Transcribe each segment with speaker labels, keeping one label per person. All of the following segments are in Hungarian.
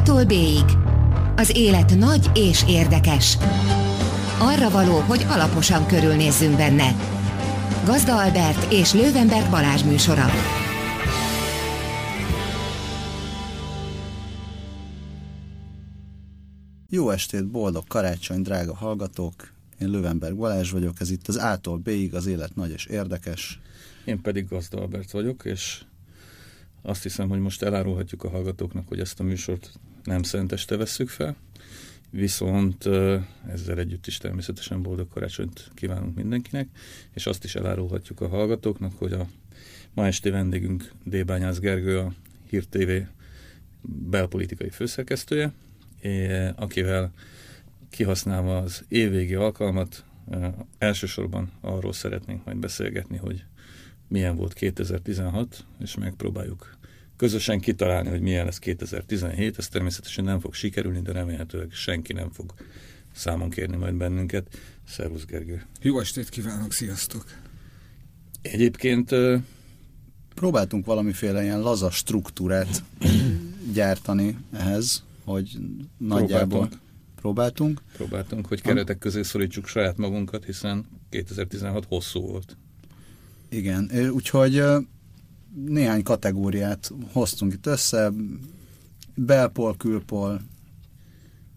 Speaker 1: A-tól B-ig. Az élet nagy és érdekes. Arra való, hogy alaposan körülnézzünk benne. Gazda Albert és Lővenberg Balázs műsora.
Speaker 2: Jó estét, boldog karácsony, drága hallgatók! Én Lővenberg Balázs vagyok, ez itt az A-tól B-ig, az élet nagy és érdekes.
Speaker 3: Én pedig Gazda Albert vagyok, és azt hiszem, hogy most elárulhatjuk a hallgatóknak, hogy ezt a műsort nem szenteste vesszük fel, viszont ezzel együtt is természetesen boldog karácsonyt kívánunk mindenkinek, és azt is elárulhatjuk a hallgatóknak, hogy a ma esti vendégünk Débányász Gergő, a Hír TV belpolitikai főszerkesztője, akivel kihasználva az évvégi alkalmat elsősorban arról szeretnénk majd beszélgetni, hogy milyen volt 2016, és megpróbáljuk közösen kitalálni, hogy milyen lesz 2017. Ez természetesen nem fog sikerülni, de remélhetőleg senki nem fog számon kérni majd bennünket. Szervusz Gergő!
Speaker 4: Jó estét kívánok, sziasztok!
Speaker 3: Egyébként
Speaker 2: próbáltunk valamiféle ilyen laza struktúrát gyártani ehhez, hogy nagyjából próbáltunk. próbáltunk.
Speaker 3: Próbáltunk, hogy keretek közé szorítsuk saját magunkat, hiszen 2016 hosszú volt.
Speaker 2: Igen, úgyhogy néhány kategóriát hoztunk itt össze, belpol, külpol.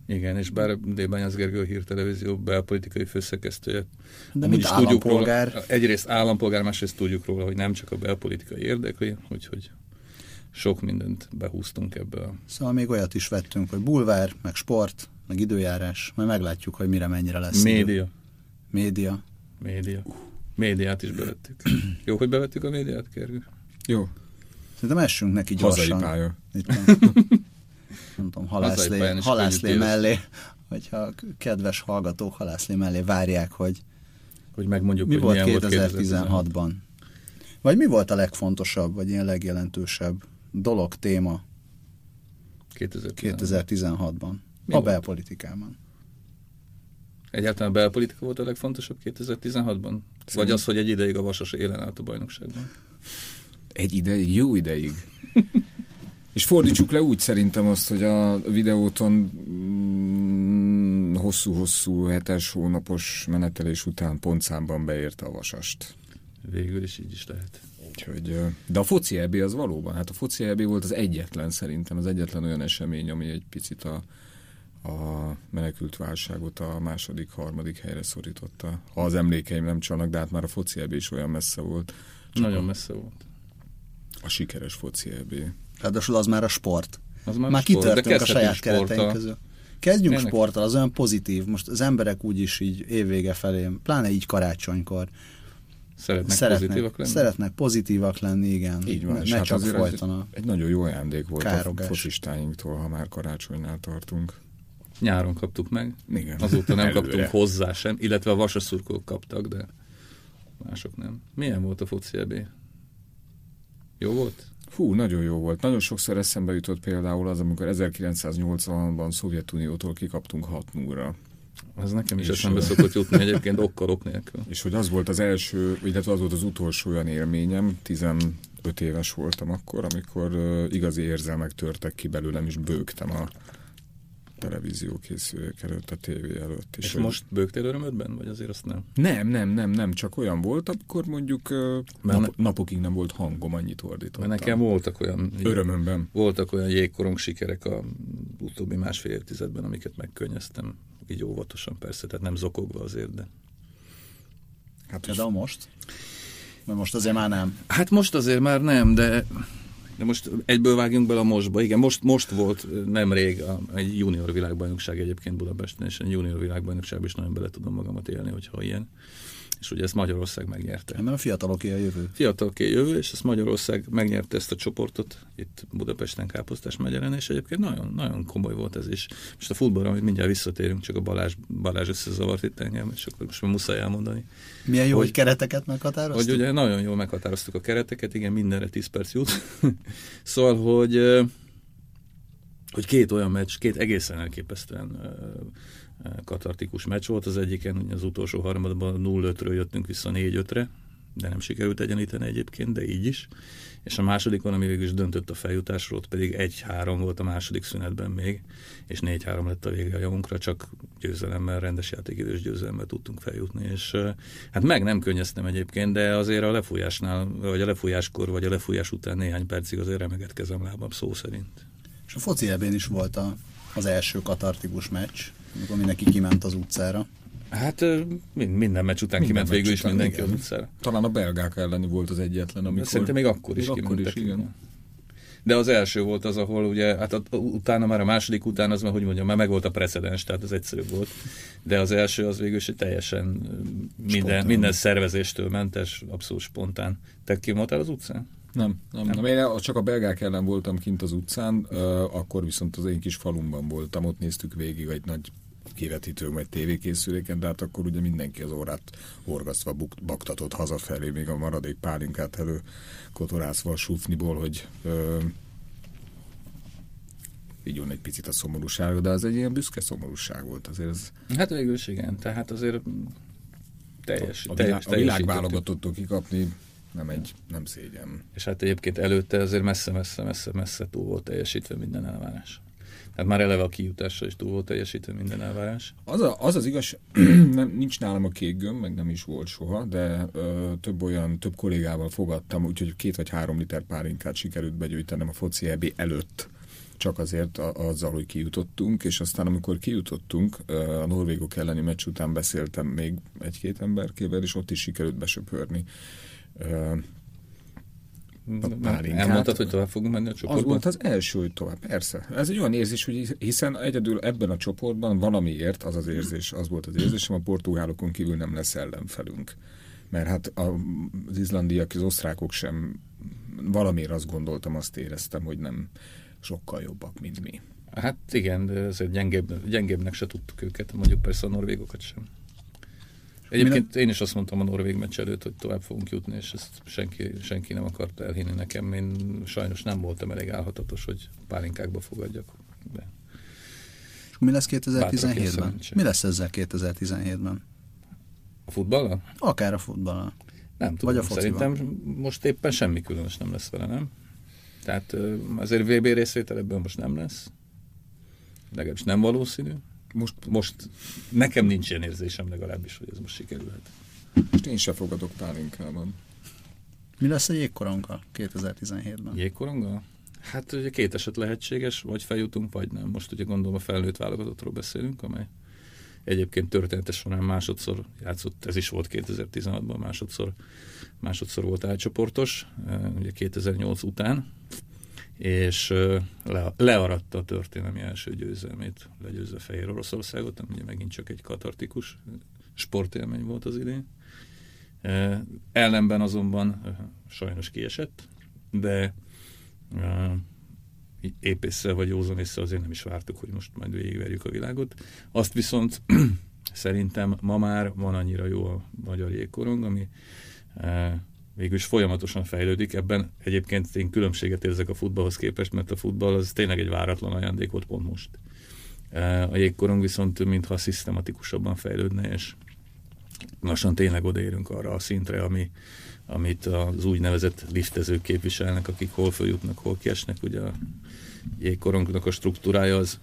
Speaker 3: Igen, és bár Débányász Gergő hírtelevízió belpolitikai főszerkesztője.
Speaker 2: De mint állampolgár.
Speaker 3: Róla, egyrészt állampolgár, másrészt tudjuk róla, hogy nem csak a belpolitikai érdekli, úgyhogy sok mindent behúztunk ebbe a...
Speaker 2: Szóval még olyat is vettünk, hogy bulvár, meg sport, meg időjárás, majd meglátjuk, hogy mire mennyire lesz.
Speaker 3: Média.
Speaker 2: Idő. Média.
Speaker 3: Média. Médiát is bevettük. Jó, hogy bevettük a médiát, Kergő?
Speaker 4: Jó.
Speaker 2: Szerintem essünk neki gyorsan.
Speaker 4: Hazai pálya.
Speaker 2: Itt nem tudom, halászlé, halászlé mellé, hogyha kedves hallgatók halászlé mellé várják, hogy,
Speaker 3: hogy megmondjuk,
Speaker 2: mi
Speaker 3: hogy
Speaker 2: volt 2016-ban. Vagy mi volt a legfontosabb, vagy ilyen legjelentősebb dolog, téma 2016-ban? A belpolitikában.
Speaker 3: Egyáltalán a belpolitika volt a legfontosabb 2016-ban? Vagy az, hogy egy ideig a Vasas élen állt a bajnokságban?
Speaker 4: Egy ideig, jó ideig. És fordítsuk le úgy szerintem azt, hogy a videóton hosszú-hosszú hetes hónapos menetelés után pontszámban beérte a vasast.
Speaker 3: Végül is így is lehet.
Speaker 4: Úgyhogy, de a foci EB az valóban, hát a foci EB volt az egyetlen szerintem, az egyetlen olyan esemény, ami egy picit a, a menekült válságot a második, harmadik helyre szorította. Ha az emlékeim nem csalnak, de hát már a foci EB is olyan messze volt.
Speaker 3: Nagyon messze volt.
Speaker 4: A sikeres foci EB.
Speaker 2: Ráadásul az már a sport.
Speaker 3: Az már,
Speaker 2: már
Speaker 3: a sport,
Speaker 2: kitörtünk a saját kereteink közül. Kezdjünk Ennek... sporttal, az olyan pozitív. Most az emberek úgyis így évvége felé, pláne így karácsonykor,
Speaker 3: Szeretnek, szeretnek pozitívak lenni?
Speaker 2: Szeretnek pozitívak lenni, igen.
Speaker 4: Így van.
Speaker 2: Ne
Speaker 4: hát
Speaker 2: csak folyton
Speaker 4: egy, egy nagyon jó ajándék volt károgás. a focistáinktól, ha már karácsonynál tartunk.
Speaker 3: Nyáron kaptuk meg.
Speaker 4: Igen.
Speaker 3: Azóta nem kaptunk hozzá sem, illetve a vasaszurkók kaptak, de mások nem. Milyen volt a foci EB? Jó volt?
Speaker 4: Hú, nagyon jó volt. Nagyon sokszor eszembe jutott például az, amikor 1980-ban Szovjetuniótól kikaptunk 6 0
Speaker 3: Ez nekem is eszembe szokott jutni egyébként okkalok nélkül.
Speaker 4: És hogy az volt az első, illetve az volt az utolsó olyan élményem, 15 éves voltam akkor, amikor uh, igazi érzelmek törtek ki belőlem, és bőgtem a televízió készülék előtt, a tévé előtt.
Speaker 3: És, és hogy... most bőgtél örömödben, vagy azért azt nem?
Speaker 4: Nem, nem, nem, nem, csak olyan volt, akkor mondjuk nap, ne... napokig nem volt hangom, annyit ordítottam.
Speaker 3: Mert nekem voltak olyan...
Speaker 4: Örömömben.
Speaker 3: Voltak olyan jégkorong sikerek a utóbbi másfél évtizedben, amiket megkönnyeztem, így óvatosan persze, tehát nem zokogva azért, de...
Speaker 2: Hát, de most? Mert most azért már nem.
Speaker 3: Hát most azért már nem, de de most egyből vágjunk bele a mostba. Igen, most, most volt nemrég a, egy junior világbajnokság egyébként Budapesten, és egy junior világbajnokságban is nagyon bele tudom magamat élni, hogyha ilyen és ugye ezt Magyarország megnyerte.
Speaker 2: Mert a fiataloké a jövő.
Speaker 3: Fiataloké a jövő, és ezt Magyarország megnyerte ezt a csoportot itt Budapesten Káposztás megyeren, és egyébként nagyon, nagyon komoly volt ez is. Most a futballra, amit mindjárt visszatérünk, csak a Balázs, Balázs összezavart itt engem, és akkor most már muszáj elmondani.
Speaker 2: Milyen jó, hogy, hogy kereteket meghatároztuk?
Speaker 3: Hogy ugye nagyon jól meghatároztuk a kereteket, igen, mindenre 10 perc jut. szóval, hogy hogy két olyan meccs, két egészen elképesztően katartikus meccs volt. Az egyiken az utolsó harmadban 0-5-ről jöttünk vissza 4-5-re, de nem sikerült egyenlíteni egyébként, de így is. És a másodikon, ami végül is döntött a feljutásról, ott pedig 1-3 volt a második szünetben még, és 4-3 lett a vége a javunkra, csak győzelemmel, rendes játékidős győzelemmel tudtunk feljutni, és hát meg nem könnyeztem egyébként, de azért a lefújásnál, vagy a lefújáskor, vagy a lefújás után néhány percig azért remegett kezem lábam szó szerint.
Speaker 2: És a foci is volt a, az első katartikus meccs, amikor mindenki kiment az utcára.
Speaker 3: Hát minden meccs után minden kiment végül is mindenki igen. az utcára.
Speaker 4: Talán a belgák elleni volt az egyetlen, amikor...
Speaker 3: Szerintem még akkor is még kimentek. Akkor is, igen. De az első volt az, ahol ugye, hát a, utána már a második után az, hogy mondjam, már meg volt a precedens, tehát az egyszerűbb volt. De az első az végül is teljesen minden, minden szervezéstől mentes, abszolút spontán. Te ki voltál az utcán?
Speaker 4: Nem, nem, nem. Én csak a belgák ellen voltam kint az utcán, akkor viszont az én kis falumban voltam, ott néztük végig egy nagy kivetítő, vagy tévékészüléken, de hát akkor ugye mindenki az órát horgasztva baktatott hazafelé, még a maradék pálinkát elő kotorászva a sufniból, hogy ö, vigyon egy picit a szomorúság, de az egy ilyen büszke szomorúság volt azért. Ez...
Speaker 3: Hát végül is igen, tehát azért teljes,
Speaker 4: a, teljes, a világválogatottól kikapni nem egy, nem szégyen.
Speaker 3: És hát egyébként előtte azért messze-messze-messze-messze túl volt teljesítve minden elvárás. Tehát már eleve a kijutásra is túl volt teljesítve minden elvárás.
Speaker 4: Az a, az, az igaz, nem, nincs nálam a kék gömb, meg nem is volt soha, de ö, több olyan, több kollégával fogadtam, úgyhogy két vagy három liter pálinkát sikerült begyűjtenem a foci EB előtt csak azért azzal, hogy kijutottunk, és aztán amikor kijutottunk, a norvégok elleni meccs után beszéltem még egy-két emberkével, és ott is sikerült besöpörni
Speaker 3: pálinkát. Elmondtad, hogy tovább fogunk menni a csoportban?
Speaker 4: Az volt az első, hogy tovább, persze. Ez egy olyan érzés, hogy hiszen egyedül ebben a csoportban valamiért az az érzés, az volt az érzésem, a portugálokon kívül nem lesz ellenfelünk. Mert hát az izlandiak, az osztrákok sem valamiért azt gondoltam, azt éreztem, hogy nem sokkal jobbak, mint mi.
Speaker 3: Hát igen, de azért gyengébb, gyengébbnek se tudtuk őket, mondjuk persze a norvégokat sem. Egyébként én is azt mondtam a Norvég meccs előtt, hogy tovább fogunk jutni, és ezt senki, senki nem akart elhinni nekem. Én sajnos nem voltam elég álhatatos, hogy pálinkákba fogadjak. De
Speaker 2: és mi lesz 2017-ben? Mi lesz ezzel 2017-ben?
Speaker 3: A futballal?
Speaker 2: Akár a futballal.
Speaker 3: Nem tudom, Vagy a szerintem most éppen semmi különös nem lesz vele, nem? Tehát azért VB részvétel ebből most nem lesz. Legalábbis nem valószínű most, most nekem nincs ilyen érzésem legalábbis, hogy ez most sikerülhet.
Speaker 4: Most én se fogadok pálinkában.
Speaker 2: Mi lesz a jégkoronga 2017-ben?
Speaker 3: Jégkoronga? Hát ugye két eset lehetséges, vagy feljutunk, vagy nem. Most ugye gondolom a felnőtt válogatottról beszélünk, amely egyébként történetes során másodszor játszott, ez is volt 2016-ban, másodszor, másodszor volt átcsoportos, ugye 2008 után, és le, learatta a történelmi első győzelmét, legyőzve Fehér Oroszországot, ami megint csak egy katartikus sportélmény volt az idén. Ellenben azonban sajnos kiesett, de épésze vagy józan észre azért nem is vártuk, hogy most majd végigverjük a világot. Azt viszont szerintem ma már van annyira jó a magyar jégkorong, ami végül is folyamatosan fejlődik. Ebben egyébként én különbséget érzek a futballhoz képest, mert a futball az tényleg egy váratlan ajándék volt pont most. E, a jégkorong viszont mintha szisztematikusabban fejlődne, és lassan tényleg odaérünk arra a szintre, ami, amit az úgynevezett liftezők képviselnek, akik hol följutnak, hol kiesnek. Ugye a jégkorongnak a struktúrája az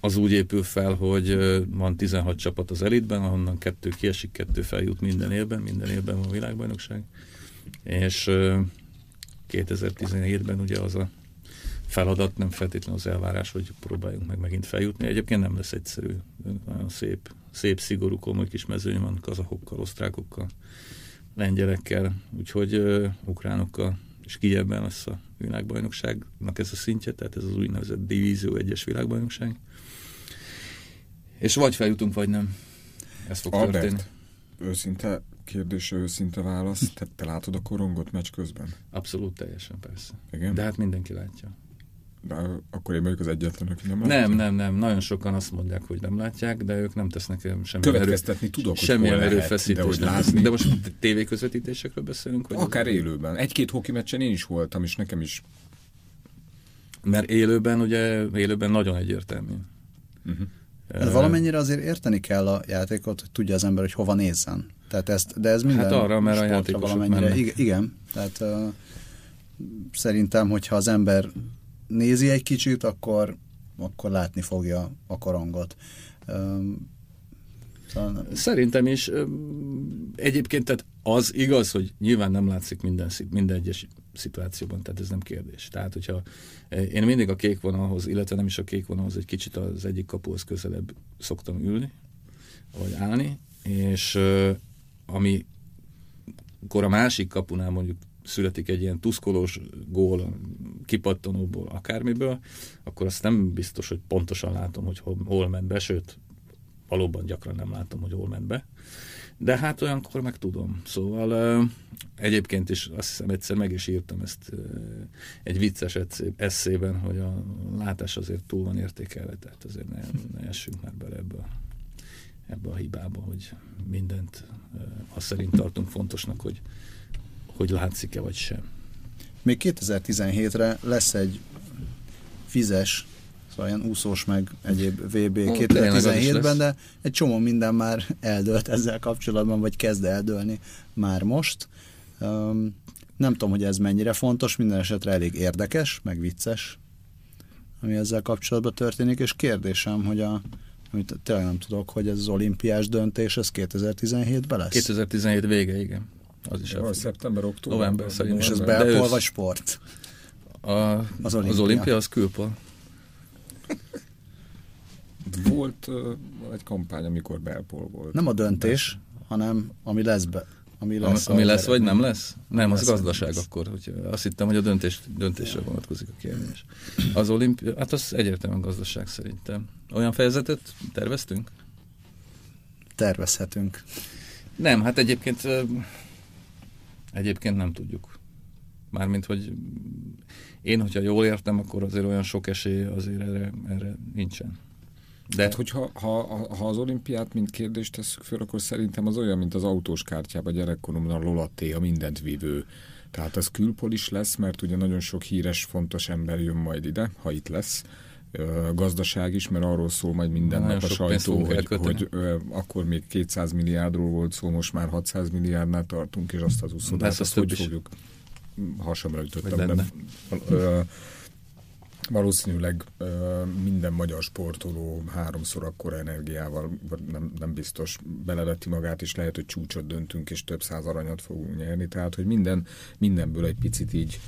Speaker 3: az úgy épül fel, hogy van 16 csapat az elitben, ahonnan kettő kiesik, kettő feljut minden évben, minden évben van világbajnokság. És 2017-ben ugye az a feladat, nem feltétlenül az elvárás, hogy próbáljunk meg megint feljutni. Egyébként nem lesz egyszerű, nagyon szép, szép szigorú, komoly kis mezőny van kazahokkal, osztrákokkal, lengyelekkel, úgyhogy uh, ukránokkal, és Kijevben lesz a világbajnokságnak ez a szintje, tehát ez az úgynevezett divízió egyes világbajnokság. És vagy feljutunk, vagy nem. Ez fog Albert, történni.
Speaker 4: őszinte kérdése, őszinte válasz. Te, te látod a korongot meccs közben?
Speaker 3: Abszolút teljesen, persze. Igen? De hát mindenki látja.
Speaker 4: De akkor én vagyok az egyetlen, aki nem látja?
Speaker 3: Nem, nem, nem. Nagyon sokan azt mondják, hogy nem látják, de ők nem tesznek semmi
Speaker 4: Következtetni erő, tudok, hogy
Speaker 3: semmi erőfeszítést. De, látni. de most tévéközvetítésekről beszélünk?
Speaker 4: Vagy Akár élőben. Egy-két hoki meccsen én is voltam, és nekem is.
Speaker 3: Mert élőben, ugye, élőben nagyon egyértelmű. Uh-huh.
Speaker 2: Hát valamennyire azért érteni kell a játékot, hogy tudja az ember, hogy hova nézzen. Tehát ezt, de ez minden
Speaker 3: Hát arra, mert a játékosok mennek.
Speaker 2: Igen, tehát uh, szerintem, hogyha az ember nézi egy kicsit, akkor, akkor látni fogja a korongot. Um.
Speaker 3: Szerintem is. Egyébként tehát az igaz, hogy nyilván nem látszik minden, minden egyes szituációban, tehát ez nem kérdés. Tehát, hogyha én mindig a kék vonalhoz, illetve nem is a kék vonalhoz, egy kicsit az egyik kapuhoz közelebb szoktam ülni, vagy állni, és ami akkor a másik kapunál mondjuk születik egy ilyen tuszkolós gól, kipattanóból, akármiből, akkor azt nem biztos, hogy pontosan látom, hogy hol, hol ment be, sőt, valóban gyakran nem látom, hogy hol ment be. De hát olyankor meg tudom. Szóval egyébként is azt hiszem egyszer meg is írtam ezt egy vicces eszében, hogy a látás azért túl van értékelve, tehát azért ne, ne essünk már bele ebbe a, ebbe a hibába, hogy mindent azt szerint tartunk fontosnak, hogy, hogy látszik-e vagy sem.
Speaker 2: Még 2017-re lesz egy fizes szóval ilyen úszós meg egyéb VB 2017-ben, de egy csomó minden már eldőlt ezzel kapcsolatban, vagy kezd eldőlni már most. Um, nem tudom, hogy ez mennyire fontos, minden esetre elég érdekes, meg vicces, ami ezzel kapcsolatban történik, és kérdésem, hogy a, amit tényleg nem tudok, hogy ez az olimpiás döntés, ez 2017-ben lesz?
Speaker 3: 2017 vége, igen.
Speaker 4: Az is a szeptember, október.
Speaker 3: November
Speaker 2: szerintem. És ez belpol vagy sport?
Speaker 3: A, az, olimpia. az olimpia az külpol.
Speaker 4: Volt uh, egy kampány, amikor belpol volt.
Speaker 2: Nem a döntés, hanem ami lesz be.
Speaker 3: Ami lesz, ami, ami lesz vagy nem lesz? Nem, az lesz, gazdaság lesz. akkor. Hogy azt hittem, hogy a döntés, döntésre vonatkozik a kérdés. Az olimpia, hát az egyértelműen gazdaság szerintem. Olyan fejezetet terveztünk?
Speaker 2: Tervezhetünk.
Speaker 3: Nem, hát egyébként egyébként nem tudjuk. Mármint, hogy én, hogyha jól értem, akkor azért olyan sok esély azért erre, erre nincsen.
Speaker 4: De... Hát, hogyha ha, ha az olimpiát mint kérdést tesszük föl, akkor szerintem az olyan, mint az autós kártyában gyerekkoromban a Lolaté, a mindent vívő. Tehát az külpol is lesz, mert ugye nagyon sok híres, fontos ember jön majd ide, ha itt lesz. Gazdaság is, mert arról szól majd minden nap a sajtó, hogy, hogy ö, akkor még 200 milliárdról volt szó, most már 600 milliárdnál tartunk, és azt az úszodát, azt hogy is. fogjuk hasamra ütöttem. De, ö, valószínűleg minden magyar sportoló háromszor akkor energiával, nem, nem biztos, beleveti magát, és lehet, hogy csúcsot döntünk, és több száz aranyat fogunk nyerni. Tehát, hogy minden, mindenből egy picit így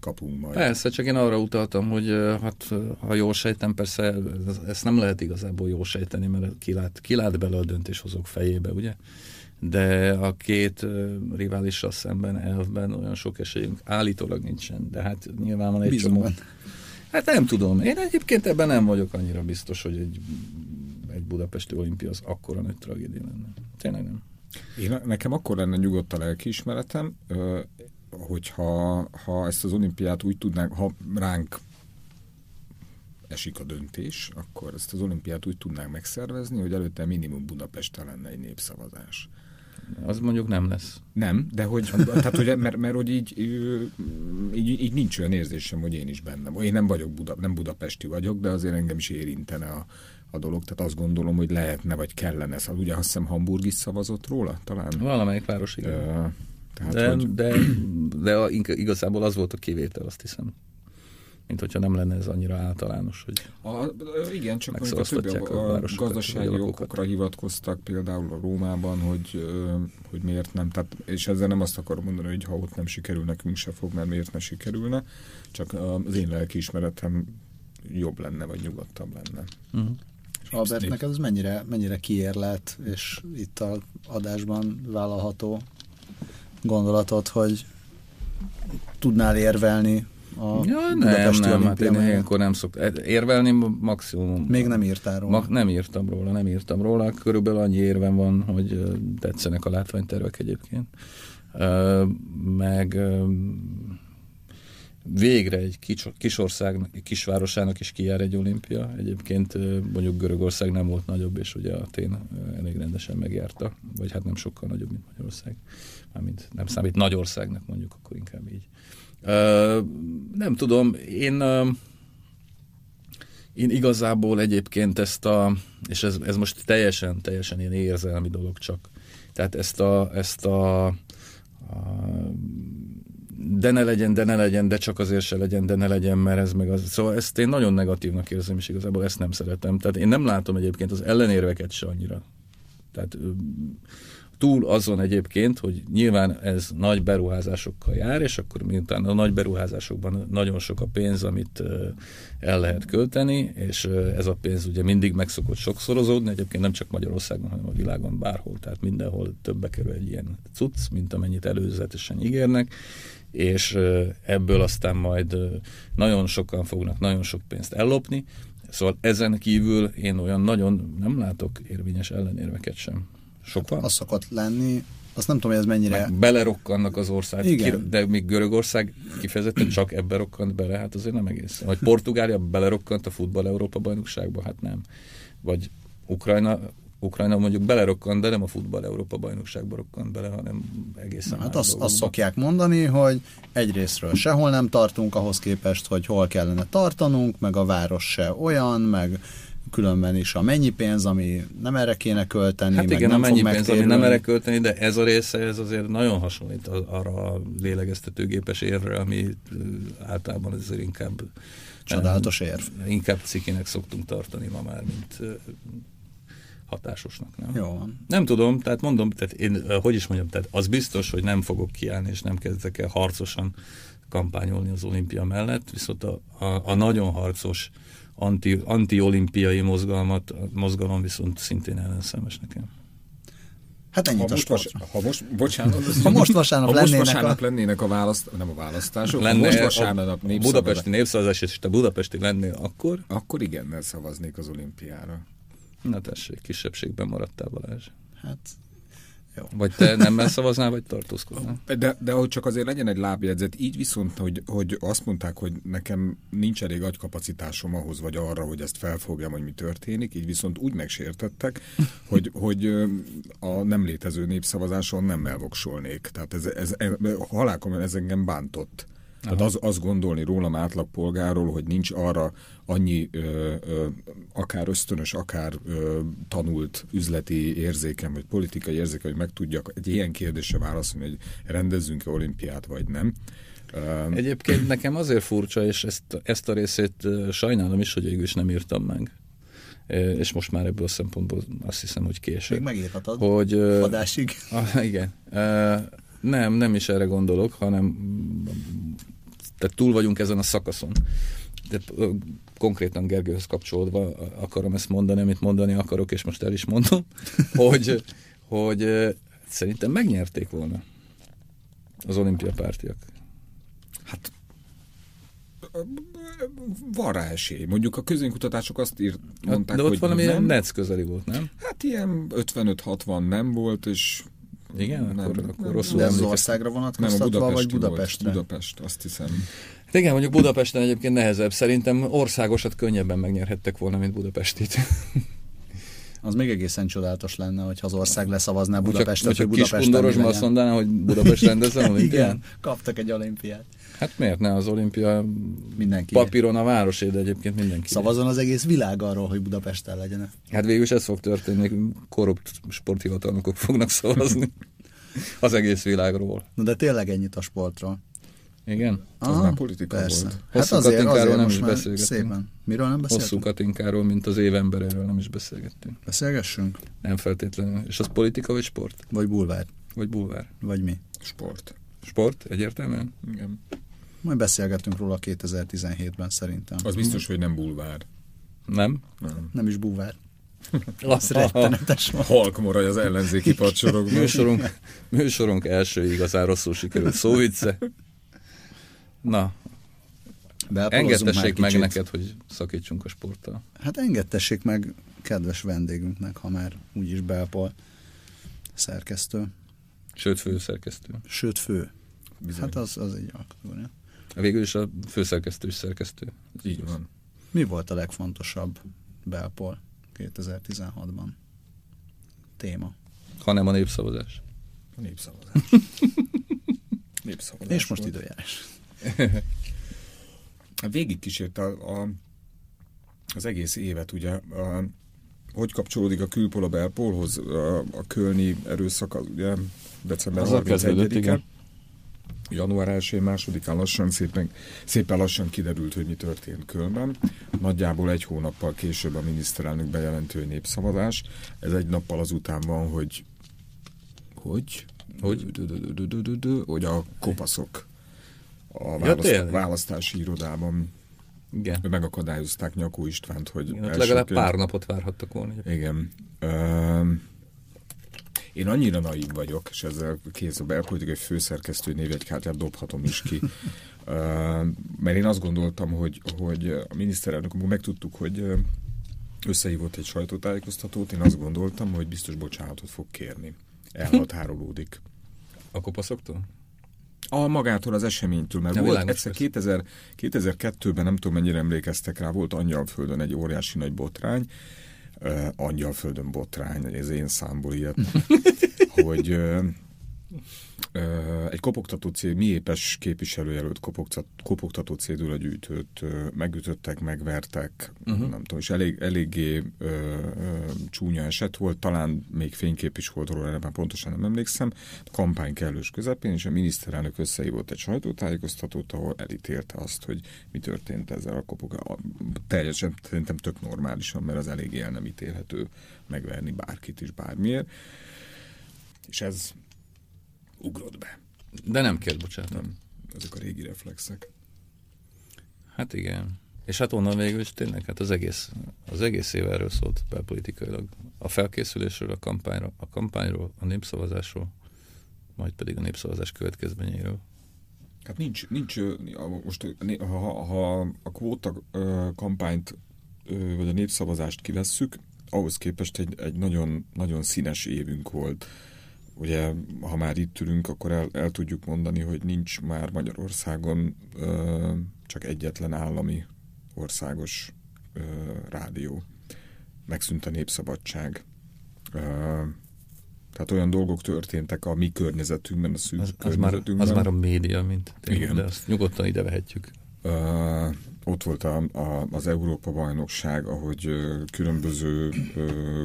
Speaker 4: kapunk majd.
Speaker 3: Persze, csak én arra utaltam, hogy hát, ha jól sejtem, persze ezt nem lehet igazából jól sejteni, mert kilát, kilát bele a döntéshozók fejébe, ugye? De a két riválissal szemben elvben olyan sok esélyünk állítólag nincsen, de hát nyilván van egy Bizony. csomó. Hát nem tudom. Én egyébként ebben nem vagyok annyira biztos, hogy egy, egy budapesti olimpia az akkora nagy tragédia lenne. Tényleg nem.
Speaker 4: Én, nekem akkor lenne nyugodt a lelkiismeretem, hogyha ha ezt az olimpiát úgy tudnánk, ha ránk esik a döntés, akkor ezt az olimpiát úgy tudnánk megszervezni, hogy előtte minimum Budapesten lenne egy népszavazás.
Speaker 3: Az mondjuk nem lesz.
Speaker 4: Nem, de hogy, tehát, hogy mert, mert hogy így, így, így, nincs olyan érzésem, hogy én is bennem. Én nem vagyok Buda, nem budapesti vagyok, de azért engem is érintene a, a dolog. Tehát azt gondolom, hogy lehetne, vagy kellene. Szóval ugye azt hiszem Hamburg is szavazott róla talán?
Speaker 3: Valamelyik város, igen. Uh, tehát, de, hogy... de, de igazából az volt a kivétel, azt hiszem mint hogyha nem lenne ez annyira általános, hogy
Speaker 4: a, Igen, csak a, többi, a, a gazdasági okokra hivatkoztak például a Rómában, hogy, hogy miért nem, tehát, és ezzel nem azt akarom mondani, hogy ha ott nem sikerül, nekünk se fog, mert miért ne sikerülne, csak az én lelkiismeretem jobb lenne, vagy nyugodtabb lenne.
Speaker 2: Uh-huh. Albert, neked ez mennyire, mennyire kiérlet, és itt a adásban vállalható gondolatot, hogy tudnál érvelni a
Speaker 3: ja, nem, nem, hát én ilyenkor nem szoktam. Érvelni maximum.
Speaker 2: Még nem írtál róla? Ma,
Speaker 3: nem írtam róla, nem írtam róla. Körülbelül annyi érvem van, hogy tetszenek a látványtervek egyébként. Meg végre egy kis, kis országnak, kisvárosának is kijár egy olimpia. Egyébként mondjuk Görögország nem volt nagyobb, és ugye Atén elég rendesen megjárta, vagy hát nem sokkal nagyobb, mint Magyarország. Mármint nem számít nagy országnak mondjuk, akkor inkább így nem tudom, én én igazából egyébként ezt a, és ez, ez most teljesen, teljesen ilyen érzelmi dolog csak. Tehát ezt a, ezt a, a de ne legyen, de ne legyen, de csak azért se legyen, de ne legyen, mert ez meg az. Szóval ezt én nagyon negatívnak érzem, és igazából ezt nem szeretem. Tehát én nem látom egyébként az ellenérveket se annyira. Tehát túl azon egyébként, hogy nyilván ez nagy beruházásokkal jár, és akkor miután a nagy beruházásokban nagyon sok a pénz, amit el lehet költeni, és ez a pénz ugye mindig meg szokott sokszorozódni, egyébként nem csak Magyarországon, hanem a világon bárhol, tehát mindenhol többe kerül egy ilyen cucc, mint amennyit előzetesen ígérnek, és ebből aztán majd nagyon sokan fognak nagyon sok pénzt ellopni, Szóval ezen kívül én olyan nagyon nem látok érvényes ellenérveket sem. Sok van?
Speaker 2: Az szokott lenni, azt nem tudom, hogy ez mennyire... Meg
Speaker 3: belerokkannak az ország, Igen. de még Görögország kifejezetten csak ebbe rokkant bele, hát azért nem egész. Vagy Portugália belerokkant a futball Európa bajnokságba, hát nem. Vagy Ukrajna Ukrajna mondjuk belerokkant, de nem a futball Európa bajnokságba rokkant bele, hanem egészen
Speaker 2: Hát azt, azt szokják mondani, hogy egyrésztről sehol nem tartunk ahhoz képest, hogy hol kellene tartanunk, meg a város se olyan, meg különben is a mennyi pénz, ami nem erre kéne költeni,
Speaker 3: hát igen,
Speaker 2: nem
Speaker 3: a mennyi pénz, ami nem erre költeni, de ez a része, ez azért nagyon hasonlít arra a lélegeztetőgépes érre, ami általában azért inkább
Speaker 2: Csodálatos érv.
Speaker 3: Inkább cikinek szoktunk tartani ma már, mint hatásosnak. Nem?
Speaker 2: Jó van.
Speaker 3: Nem tudom, tehát mondom, tehát én, hogy is mondjam, tehát az biztos, hogy nem fogok kiállni, és nem kezdek el harcosan kampányolni az olimpia mellett, viszont a, a, a nagyon harcos anti, anti-olimpiai mozgalmat, mozgalom viszont szintén ellenszemes nekem.
Speaker 2: Hát ennyit
Speaker 4: ha
Speaker 2: a most,
Speaker 4: vas, ha most, bocsánat,
Speaker 2: ha most vasárnap,
Speaker 4: ha
Speaker 2: lennének,
Speaker 4: most vasárnap
Speaker 2: a...
Speaker 4: lennének a választ, nem a választások,
Speaker 3: lenne
Speaker 4: ha most vasárnap
Speaker 3: a budapesti népszavazás, és te budapesti lennél, akkor?
Speaker 4: Akkor igennel szavaznék az olimpiára.
Speaker 3: Na tessék, kisebbségben maradtál Balázs.
Speaker 2: Hát jó.
Speaker 3: Vagy te nem szavaznál, vagy tartózkodnál?
Speaker 4: De, de hogy csak azért legyen egy lábjegyzet, így viszont, hogy, hogy azt mondták, hogy nekem nincs elég agykapacitásom ahhoz, vagy arra, hogy ezt felfogjam, hogy mi történik, így viszont úgy megsértettek, hogy, hogy a nem létező népszavazáson nem elvoksolnék. Tehát ez, ez, ez halálkom, ez engem bántott. Tehát az, azt gondolni rólam átlagpolgáról, hogy nincs arra annyi ö, ö, akár ösztönös, akár ö, tanult üzleti érzékem, vagy politikai érzékem, hogy meg tudjak egy ilyen kérdésre válaszolni, hogy rendezzünk-e olimpiát, vagy nem.
Speaker 3: Egyébként nekem azért furcsa, és ezt, ezt a részét sajnálom is, hogy végül is nem írtam meg és most már ebből a szempontból azt hiszem, hogy később.
Speaker 2: Még megírhatod
Speaker 3: hogy,
Speaker 2: adásig.
Speaker 3: Uh, igen. Uh, nem, nem is erre gondolok, hanem tehát túl vagyunk ezen a szakaszon. De konkrétan Gergőhöz kapcsolódva akarom ezt mondani, amit mondani akarok, és most el is mondom, hogy, hogy szerintem megnyerték volna az olimpia pártiak.
Speaker 4: Hát van rá esély. Mondjuk a közönkutatások azt írt, mondták,
Speaker 3: hát, De ott
Speaker 4: hogy
Speaker 3: valami
Speaker 4: nem.
Speaker 3: NEC közeli volt, nem?
Speaker 4: Hát ilyen 55-60 nem volt, és
Speaker 3: igen, nem, akkor, akkor rosszul
Speaker 2: De az országra vonatkoztatva, vagy Budapestre?
Speaker 4: Volt. Budapest, azt hiszem.
Speaker 3: Hát igen, mondjuk Budapesten egyébként nehezebb. Szerintem országosat könnyebben megnyerhettek volna, mint Budapestit.
Speaker 2: Az még egészen csodálatos lenne, hogyha az ország leszavazná Budapestet,
Speaker 3: hogy Budapesten Kis azt mondaná, hogy Budapest rendezzen olimpiát?
Speaker 2: Igen, kaptak egy olimpiát.
Speaker 3: Hát miért ne az olimpia
Speaker 2: mindenki
Speaker 3: papíron a városé, de egyébként mindenki.
Speaker 2: Szavazon az egész világ arról, hogy Budapesten legyen.
Speaker 3: Hát végül is ez fog történni, korrupt sporthivatalnokok fognak szavazni az egész világról.
Speaker 2: Na de tényleg ennyit a sportról.
Speaker 3: Igen?
Speaker 4: Aha, az már politika
Speaker 2: persze.
Speaker 4: volt.
Speaker 3: Hosszú hát azért, azért nem is beszélgettünk.
Speaker 2: Szépen. Miről nem beszéltünk?
Speaker 3: Hosszú Katinkáról, mint az évemberéről nem is beszélgettünk.
Speaker 2: Beszélgessünk?
Speaker 3: Nem feltétlenül. És az politika vagy sport?
Speaker 2: Vagy bulvár.
Speaker 3: Vagy bulvár.
Speaker 2: Vagy mi?
Speaker 4: Sport.
Speaker 3: Sport? Egyértelműen?
Speaker 4: Igen.
Speaker 2: Majd beszélgetünk róla 2017-ben szerintem.
Speaker 4: Az biztos, hogy nem bulvár.
Speaker 3: Nem?
Speaker 2: Nem. Nem is bulvár. Az rettenetes
Speaker 4: van. Halk moraj az ellenzéki padsorokban.
Speaker 3: műsorunk, műsorunk első igazán rosszul sikerült szóvice. Na, engedtessék meg neked, hogy szakítsunk a sporttal.
Speaker 2: Hát engedtessék meg kedves vendégünknek, ha már úgyis belpol szerkesztő.
Speaker 3: Sőt, főszerkesztő.
Speaker 2: Sőt, fő. Bizony. Hát az, az egy kategória.
Speaker 3: Végül is a főszerkesztő is szerkesztő.
Speaker 4: Ez Így van.
Speaker 2: Mi volt a legfontosabb belpol 2016-ban? Téma.
Speaker 3: Hanem a népszavazás.
Speaker 4: A népszavazás.
Speaker 2: népszavazás És most volt. időjárás.
Speaker 4: Végig kísért a, a az egész évet ugye, a, hogy kapcsolódik a külpol a belpolhoz, a, a kölni erőszak, ugye december 31-e. Január 1 másodikán lassan szépen, szépen lassan kiderült, hogy mi történt Kölnben. Nagyjából egy hónappal később a miniszterelnök bejelentő népszavazás. Ez egy nappal azután van, hogy hogy? Hogy? Hogy a kopaszok a választ, választási irodában igen. megakadályozták Nyakó Istvánt, hogy...
Speaker 3: Igen, legalább pár napot várhattak volna.
Speaker 4: Igen. Uh, én annyira naív vagyok, és ezzel a belpolitikai főszerkesztő névjegykártyát dobhatom is ki, mert én azt gondoltam, hogy, hogy a miniszterelnök, amikor megtudtuk, hogy összehívott egy sajtótájékoztatót, én azt gondoltam, hogy biztos bocsánatot fog kérni. Elhatárolódik.
Speaker 3: A kopaszoktól?
Speaker 4: A magától az eseménytől, mert nem volt egyszer 2000, 2002-ben, nem tudom mennyire emlékeztek rá, volt Angyalföldön egy óriási nagy botrány, Angyalföldön botrány, ez én számból ilyet, hogy egy kopogtató cél, mi épes képviselőjelölt kopogtató cédula gyűjtőt megütöttek, megvertek, uh-huh. nem tudom, és elég, eléggé ö, ö, csúnya eset volt, talán még fénykép is volt róla, ebben pontosan nem emlékszem, a kampány kellős közepén, és a miniszterelnök összehívott egy sajtótájékoztatót, ahol elítélte azt, hogy mi történt ezzel a kopogtató. Teljesen szerintem tök normálisan, mert az eléggé el nem ítélhető megverni bárkit is bármiért. És ez.
Speaker 3: De nem kért bocsánat.
Speaker 4: Nem. Ezek a régi reflexek.
Speaker 3: Hát igen. És hát onnan végül is tényleg hát az egész, az egész év erről szólt belpolitikailag. A felkészülésről, a kampányról, a kampányról, a népszavazásról, majd pedig a népszavazás következményeiről.
Speaker 4: Hát nincs, nincs most ha, ha a kvóta kampányt vagy a népszavazást kivesszük, ahhoz képest egy, egy nagyon, nagyon színes évünk volt ugye, ha már itt ülünk, akkor el, el tudjuk mondani, hogy nincs már Magyarországon ö, csak egyetlen állami országos ö, rádió. Megszűnt a népszabadság. Ö, tehát olyan dolgok történtek a mi környezetünkben, a szűk
Speaker 3: az, az Már, az már a média, mint tényleg, Igen. de azt nyugodtan ide vehetjük.
Speaker 4: Ott volt a, a, az Európa-bajnokság, ahogy különböző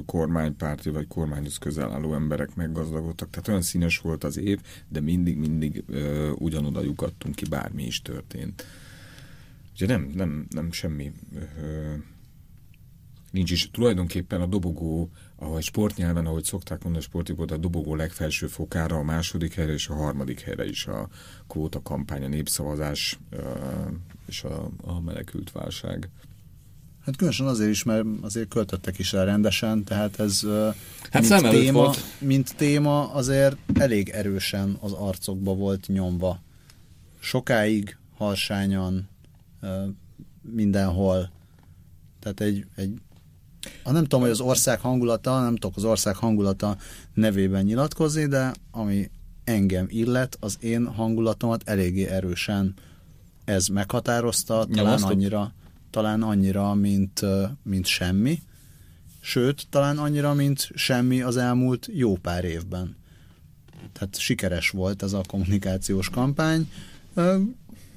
Speaker 4: kormánypárti vagy kormányhoz közel álló emberek meggazdagodtak. Tehát olyan színes volt az év, de mindig-mindig ugyanoda lyukadtunk ki, bármi is történt. Ugye nem, nem, nem semmi nincs is. Tulajdonképpen a dobogó, ahogy sportnyelven, ahogy szokták mondani a sportipot, a dobogó legfelső fokára, a második helyre és a harmadik helyre is a kvóta kampány, népszavazás és a, a menekült válság.
Speaker 2: Hát különösen azért is, mert azért költöttek is el rendesen, tehát ez hát mint, téma, volt. mint téma azért elég erősen az arcokba volt nyomva. Sokáig, harsányan, mindenhol. Tehát egy, egy ha nem tudom, hogy az ország hangulata, nem tudok az ország hangulata nevében nyilatkozni, de ami engem illet, az én hangulatomat eléggé erősen ez meghatározta, talán annyira, talán annyira, mint, mint semmi, sőt, talán annyira, mint semmi az elmúlt jó pár évben. Tehát sikeres volt ez a kommunikációs kampány,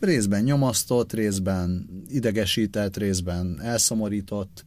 Speaker 2: részben nyomasztott, részben idegesített, részben elszomorított,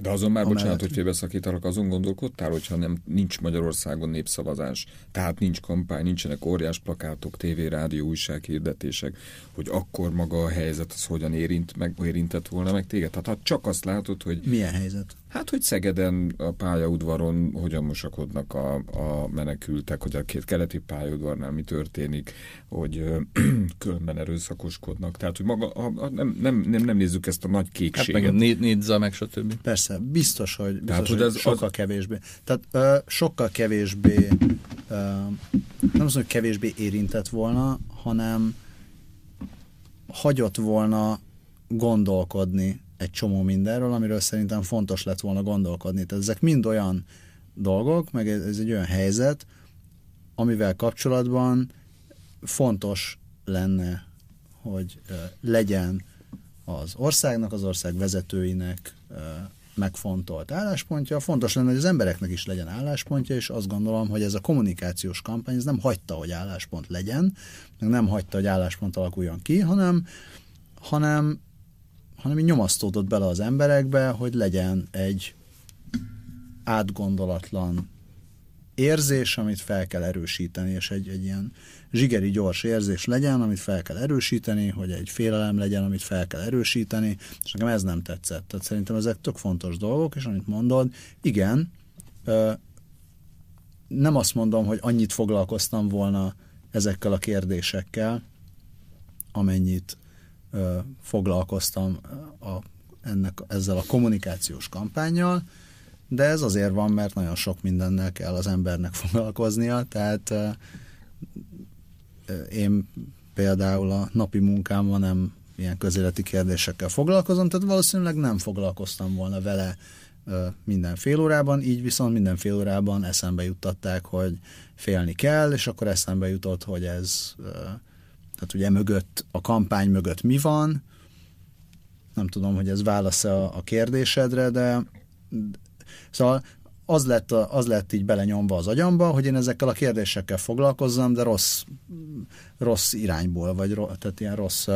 Speaker 4: de azon már, amellett... bocsánat, hogy félbeszakítalak, azon gondolkodtál, hogyha nem, nincs Magyarországon népszavazás, tehát nincs kampány, nincsenek óriás plakátok, tévé, rádió, újsághirdetések, hogy akkor maga a helyzet az hogyan érint, meg, érintett volna meg téged? Tehát ha csak azt látod, hogy...
Speaker 2: Milyen helyzet?
Speaker 4: Hát, hogy Szegeden a pályaudvaron hogyan mosakodnak a, a menekültek, hogy a két keleti pályaudvarnál mi történik, hogy különben erőszakoskodnak. Tehát, hogy maga, a, a, nem, nem, nem, nem nézzük ezt a nagy kékséget. Hát
Speaker 3: meg Nidza, meg stb.
Speaker 2: Persze, biztos, hogy, biztos, Tehát, hogy, hogy ez sokkal az... kevésbé. Tehát ö, sokkal kevésbé, ö, nem az, hogy kevésbé érintett volna, hanem hagyott volna gondolkodni egy csomó mindenről, amiről szerintem fontos lett volna gondolkodni. Tehát ezek mind olyan dolgok, meg ez egy olyan helyzet, amivel kapcsolatban fontos lenne, hogy legyen az országnak, az ország vezetőinek megfontolt álláspontja. Fontos lenne, hogy az embereknek is legyen álláspontja, és azt gondolom, hogy ez a kommunikációs kampány ez nem hagyta, hogy álláspont legyen, meg nem hagyta, hogy álláspont alakuljon ki, hanem, hanem hanem így nyomasztódott bele az emberekbe, hogy legyen egy átgondolatlan érzés, amit fel kell erősíteni, és egy, egy ilyen zsigeri gyors érzés legyen, amit fel kell erősíteni, hogy egy félelem legyen, amit fel kell erősíteni, és nekem ez nem tetszett. Tehát szerintem ezek tök fontos dolgok, és amit mondod, igen, nem azt mondom, hogy annyit foglalkoztam volna ezekkel a kérdésekkel, amennyit foglalkoztam a, ennek, ezzel a kommunikációs kampányjal, de ez azért van, mert nagyon sok mindennel kell az embernek foglalkoznia, tehát én például a napi munkámban nem ilyen közéleti kérdésekkel foglalkozom, tehát valószínűleg nem foglalkoztam volna vele minden fél órában, így viszont minden fél órában eszembe juttatták, hogy félni kell, és akkor eszembe jutott, hogy ez, tehát ugye mögött, a kampány mögött mi van, nem tudom, hogy ez válasz a, a kérdésedre, de szóval az lett, az lett így belenyomva az agyamba, hogy én ezekkel a kérdésekkel foglalkozzam, de rossz, rossz irányból, vagy tehát ilyen rossz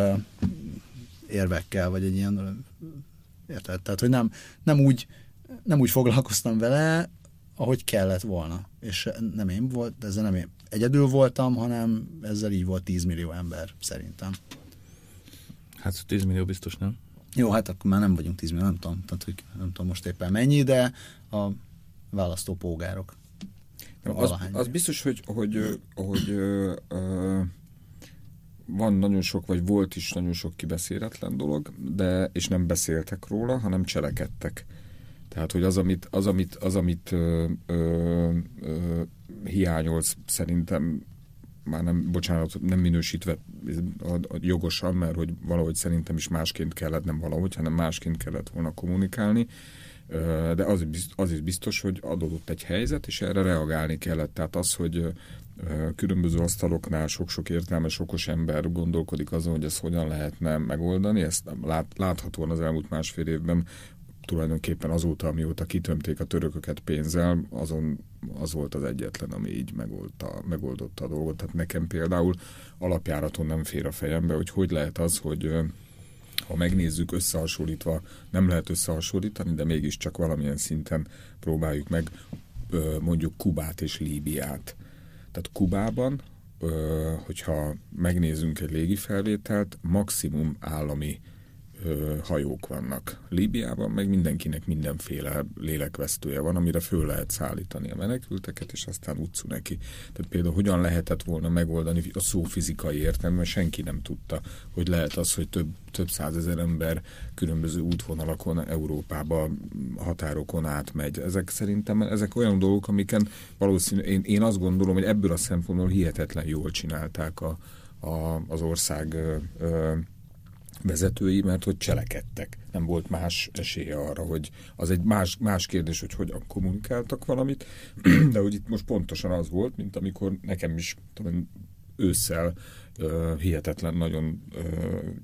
Speaker 2: érvekkel, vagy egy ilyen érted? Tehát, hogy nem, nem, úgy, nem úgy foglalkoztam vele, ahogy kellett volna. És nem én volt, ezzel nem én egyedül voltam, hanem ezzel így volt 10 millió ember, szerintem.
Speaker 3: Hát 10 millió biztos nem.
Speaker 2: Jó, hát akkor már nem vagyunk 10 millió, nem tudom, tehát, hogy nem tudom most éppen mennyi, de a választópolgárok.
Speaker 4: Az, az biztos, hogy, hogy, hogy ö, ö, van nagyon sok, vagy volt is nagyon sok kibeszéletlen dolog, de és nem beszéltek róla, hanem cselekedtek. Tehát, hogy az, amit, az, amit, az, amit ö, ö, ö, hiányolsz, szerintem már nem, bocsánat, nem minősítve jogosan, mert hogy valahogy szerintem is másként kellett, nem valahogy, hanem másként kellett volna kommunikálni, de az, az is biztos, hogy adódott egy helyzet, és erre reagálni kellett. Tehát az, hogy különböző asztaloknál sok-sok értelmes, okos ember gondolkodik azon, hogy ezt hogyan lehetne megoldani, ezt lát, láthatóan az elmúlt másfél évben tulajdonképpen azóta, amióta kitömték a törököket pénzzel, azon az volt az egyetlen, ami így megoldta, megoldotta a dolgot. Tehát nekem például alapjáraton nem fér a fejembe, hogy hogy lehet az, hogy ha megnézzük összehasonlítva, nem lehet összehasonlítani, de mégiscsak valamilyen szinten próbáljuk meg mondjuk Kubát és Líbiát. Tehát Kubában, hogyha megnézzünk egy légifelvételt, maximum állami hajók vannak. Líbiában meg mindenkinek mindenféle lélekvesztője van, amire föl lehet szállítani a menekülteket, és aztán utcú neki. Tehát például hogyan lehetett volna megoldani a szó fizikai értelme, senki nem tudta, hogy lehet az, hogy több, több százezer ember különböző útvonalakon Európába határokon átmegy. Ezek szerintem ezek olyan dolgok, amiken valószínűleg én, én azt gondolom, hogy ebből a szempontból hihetetlen jól csinálták a, a, az ország ö, ö, vezetői, mert hogy cselekedtek. Nem volt más esélye arra, hogy az egy más, más kérdés, hogy hogyan kommunikáltak valamit, de hogy itt most pontosan az volt, mint amikor nekem is tudom, ősszel uh, hihetetlen, nagyon uh,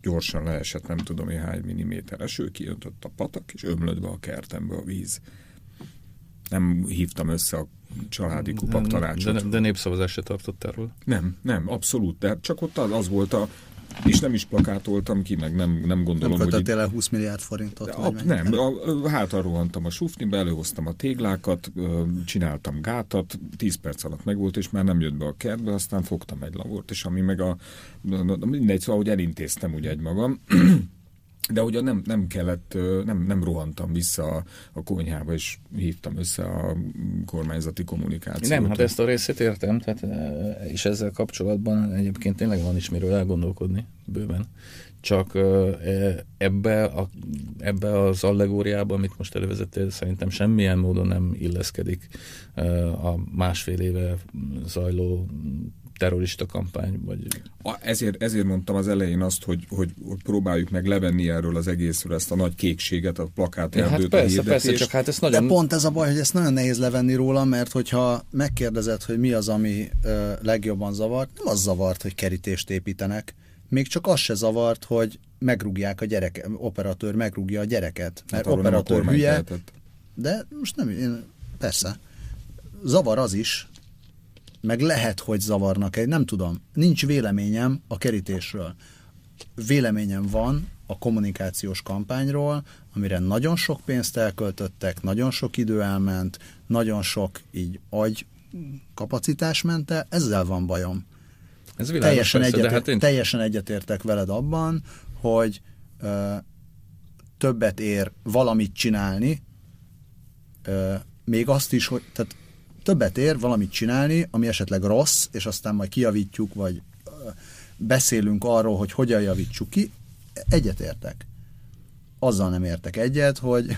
Speaker 4: gyorsan leesett, nem tudom én hány milliméter eső, kijöntött a patak, és ömlött be a kertembe a víz. Nem hívtam össze a családi kupak tanácsot.
Speaker 3: De, de népszavazás se tartott erről?
Speaker 4: Nem, nem, abszolút, de csak ott az volt a, és nem is plakátoltam ki, meg nem, nem gondolom,
Speaker 2: nem hogy... Nem 20 milliárd forintot?
Speaker 4: A, nem, a, hátra rohantam a sufnibe, előhoztam a téglákat, csináltam gátat, 10 perc alatt megvolt, és már nem jött be a kertbe, aztán fogtam egy lavort, és ami meg a... Mindegy, szóval, hogy elintéztem ugye egy magam, de ugye nem, nem kellett, nem, nem rohantam vissza a, a konyhába, és hívtam össze a kormányzati kommunikációt.
Speaker 3: Nem, hát ezt a részét értem, tehát, és ezzel kapcsolatban egyébként tényleg van is miről elgondolkodni bőven. Csak e, ebbe, a, ebbe az allegóriába, amit most elővezettél, szerintem semmilyen módon nem illeszkedik a másfél éve zajló terrorista kampány. Vagy...
Speaker 4: A, ezért, ezért mondtam az elején azt, hogy, hogy, hogy próbáljuk meg levenni erről az egészről ezt a nagy kékséget, a plakát ja,
Speaker 3: hát persze, persze, csak hát ez nagyon...
Speaker 2: De pont ez a baj, hogy ezt nagyon nehéz levenni róla, mert hogyha megkérdezed, hogy mi az, ami ö, legjobban zavart, nem az zavart, hogy kerítést építenek, még csak az se zavart, hogy megrúgják a gyerek, operatőr megrúgja a gyereket, mert hát operatőr hülye. Lehetett. De most nem, én, persze. Zavar az is, meg lehet, hogy zavarnak egy, nem tudom. Nincs véleményem a kerítésről. véleményem van a kommunikációs kampányról, amire nagyon sok pénzt elköltöttek, nagyon sok idő elment, nagyon sok így agy kapacitás ment el, ezzel van bajom. Ez teljesen, persze, egyet, hát én... teljesen egyetértek veled abban, hogy ö, többet ér valamit csinálni, ö, még azt is, hogy tehát többet ér valamit csinálni, ami esetleg rossz, és aztán majd kijavítjuk, vagy beszélünk arról, hogy hogyan javítsuk ki, egyetértek. Azzal nem értek egyet, hogy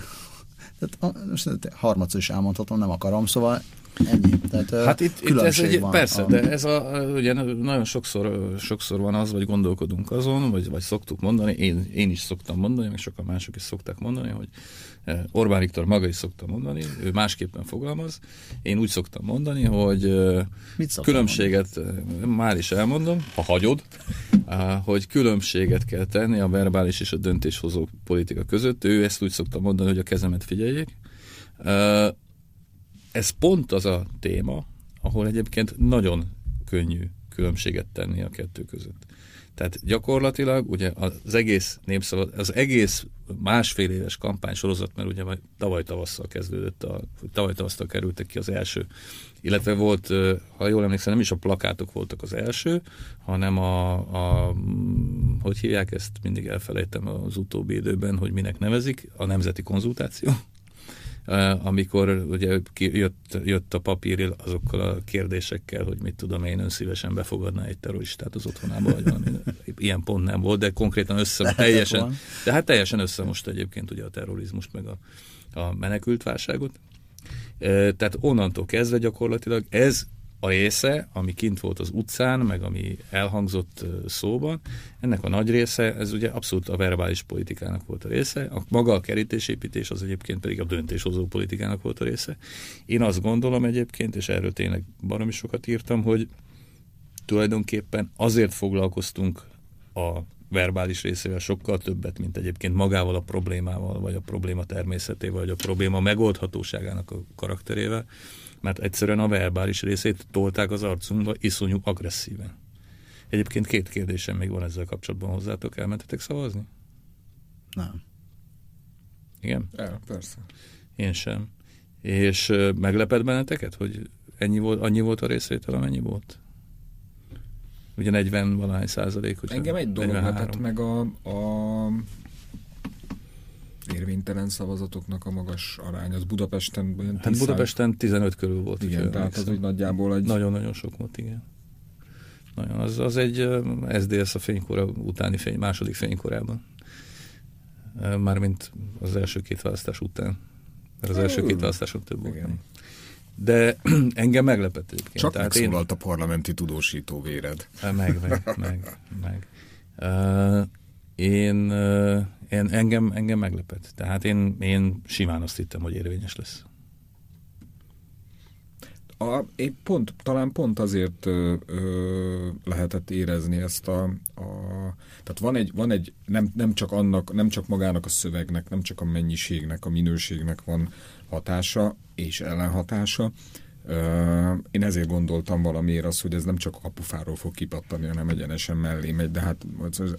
Speaker 2: tehát, most harmadszor is elmondhatom, nem akarom, szóval Ennyi. Tehát, hát itt, itt ez egy,
Speaker 3: van persze, a... de ez a, ugye nagyon sokszor, sokszor van az, vagy gondolkodunk azon, vagy, vagy szoktuk mondani, én, én is szoktam mondani, meg sokan mások is szokták mondani, hogy Orbán Viktor maga is szokta mondani, ő másképpen fogalmaz. Én úgy szoktam mondani, hogy Mit különbséget, mondani? már is elmondom, ha hagyod, hogy különbséget kell tenni a verbális és a döntéshozó politika között. Ő ezt úgy szokta mondani, hogy a kezemet figyeljék ez pont az a téma, ahol egyébként nagyon könnyű különbséget tenni a kettő között. Tehát gyakorlatilag ugye az egész népszava, az egész másfél éves kampánysorozat, mert ugye tavaly tavasszal kezdődött, a, tavaly tavasszal kerültek ki az első, illetve volt, ha jól emlékszem, nem is a plakátok voltak az első, hanem a, a hogy hívják ezt, mindig elfelejtem az utóbbi időben, hogy minek nevezik, a nemzeti konzultáció, amikor ugye jött, jött a papír azokkal a kérdésekkel, hogy mit tudom én, ön szívesen befogadná egy terroristát az otthonába, vagy valami. Ilyen pont nem volt, de konkrétan össze, teljesen, de hát teljesen össze most egyébként ugye a terrorizmust, meg a, a menekült válságot. Tehát onnantól kezdve gyakorlatilag ez a része, ami kint volt az utcán, meg ami elhangzott szóban, ennek a nagy része, ez ugye abszolút a verbális politikának volt a része, a maga a kerítésépítés az egyébként pedig a döntéshozó politikának volt a része. Én azt gondolom egyébként, és erről tényleg baromi sokat írtam, hogy tulajdonképpen azért foglalkoztunk a verbális részével sokkal többet, mint egyébként magával a problémával, vagy a probléma természetével, vagy a probléma megoldhatóságának a karakterével, mert egyszerűen a verbális részét tolták az arcunkba iszonyú agresszíven. Egyébként két kérdésem még van ezzel kapcsolatban hozzátok. Elmentetek szavazni?
Speaker 2: Nem.
Speaker 3: Igen?
Speaker 4: El, persze.
Speaker 3: Én sem. És meglepett benneteket, hogy ennyi volt, annyi volt a részvétel, amennyi volt? Ugye 40 valahány százalék.
Speaker 4: Engem egy dolog lepett meg a, a érvénytelen szavazatoknak a magas arány, az Budapesten olyan
Speaker 3: Hát Budapesten 15 körül volt.
Speaker 4: Igen, tehát az úgy nagyjából egy...
Speaker 3: Nagyon-nagyon sok volt, igen. Nagyon, az, az egy SZDSZ a fénykora utáni fény, második fénykorában. Mármint az első két választás után. Mert az első két választáson több volt. Igen. De engem meglepett egyébként.
Speaker 4: Csak Tehát megszólalt én... a parlamenti tudósító véred.
Speaker 3: Meg, meg, meg. meg. Én én, engem, engem meglepett. Tehát én, én simán azt hittem, hogy érvényes lesz.
Speaker 4: A, én pont, talán pont azért ö, ö, lehetett érezni ezt a, a tehát van egy, van egy nem, nem, csak annak, nem csak magának a szövegnek, nem csak a mennyiségnek, a minőségnek van hatása és ellenhatása, én ezért gondoltam valamiért az, hogy ez nem csak apufáról fog kipattani, hanem egyenesen mellé megy, de hát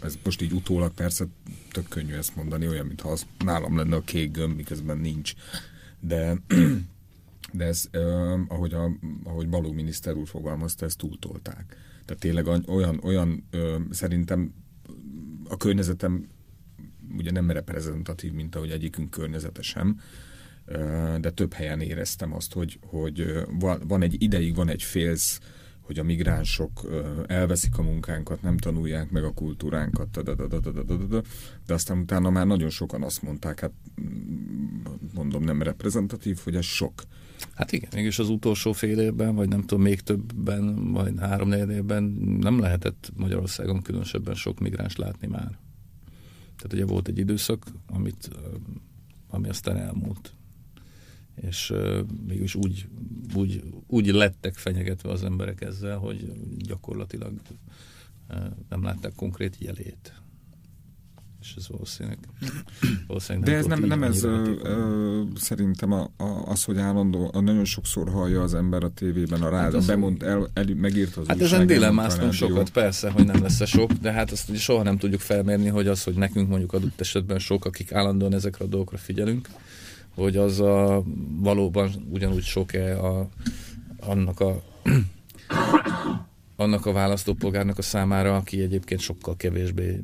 Speaker 4: ez, most így utólag persze tök könnyű ezt mondani, olyan, mintha az nálam lenne a kék gömb, miközben nincs. De, de ez, ahogy, a, ahogy Baló miniszter úr fogalmazta, ezt túltolták. Tehát tényleg olyan, olyan szerintem a környezetem ugye nem reprezentatív, mint ahogy egyikünk környezete sem, de több helyen éreztem azt, hogy, hogy van egy ideig, van egy félsz, hogy a migránsok elveszik a munkánkat, nem tanulják meg a kultúránkat, de aztán utána már nagyon sokan azt mondták, hát mm, mondom nem reprezentatív, hogy ez sok.
Speaker 3: Hát igen, mégis az utolsó fél évben, vagy nem tudom, még többen, vagy három évben nem lehetett Magyarországon különösebben sok migráns látni már. Tehát ugye volt egy időszak, amit, ami aztán elmúlt és uh, mégis úgy, úgy, úgy lettek fenyegetve az emberek ezzel, hogy gyakorlatilag nem látták konkrét jelét. és ez valószínűleg,
Speaker 4: valószínűleg nem De ez nem, nem ez ö, ö, szerintem a, a, az, hogy állandó, a nagyon sokszor hallja az ember a tévében, a rád, hát bemond, el, el, megírt az
Speaker 3: Hát ezen dilemmáztunk sokat, persze, hogy nem lesz -e sok, de hát azt ugye soha nem tudjuk felmérni, hogy az, hogy nekünk mondjuk adott esetben sok, akik állandóan ezekre a dolgokra figyelünk, hogy az a, valóban ugyanúgy sok-e a, annak a annak a választópolgárnak a számára, aki egyébként sokkal kevésbé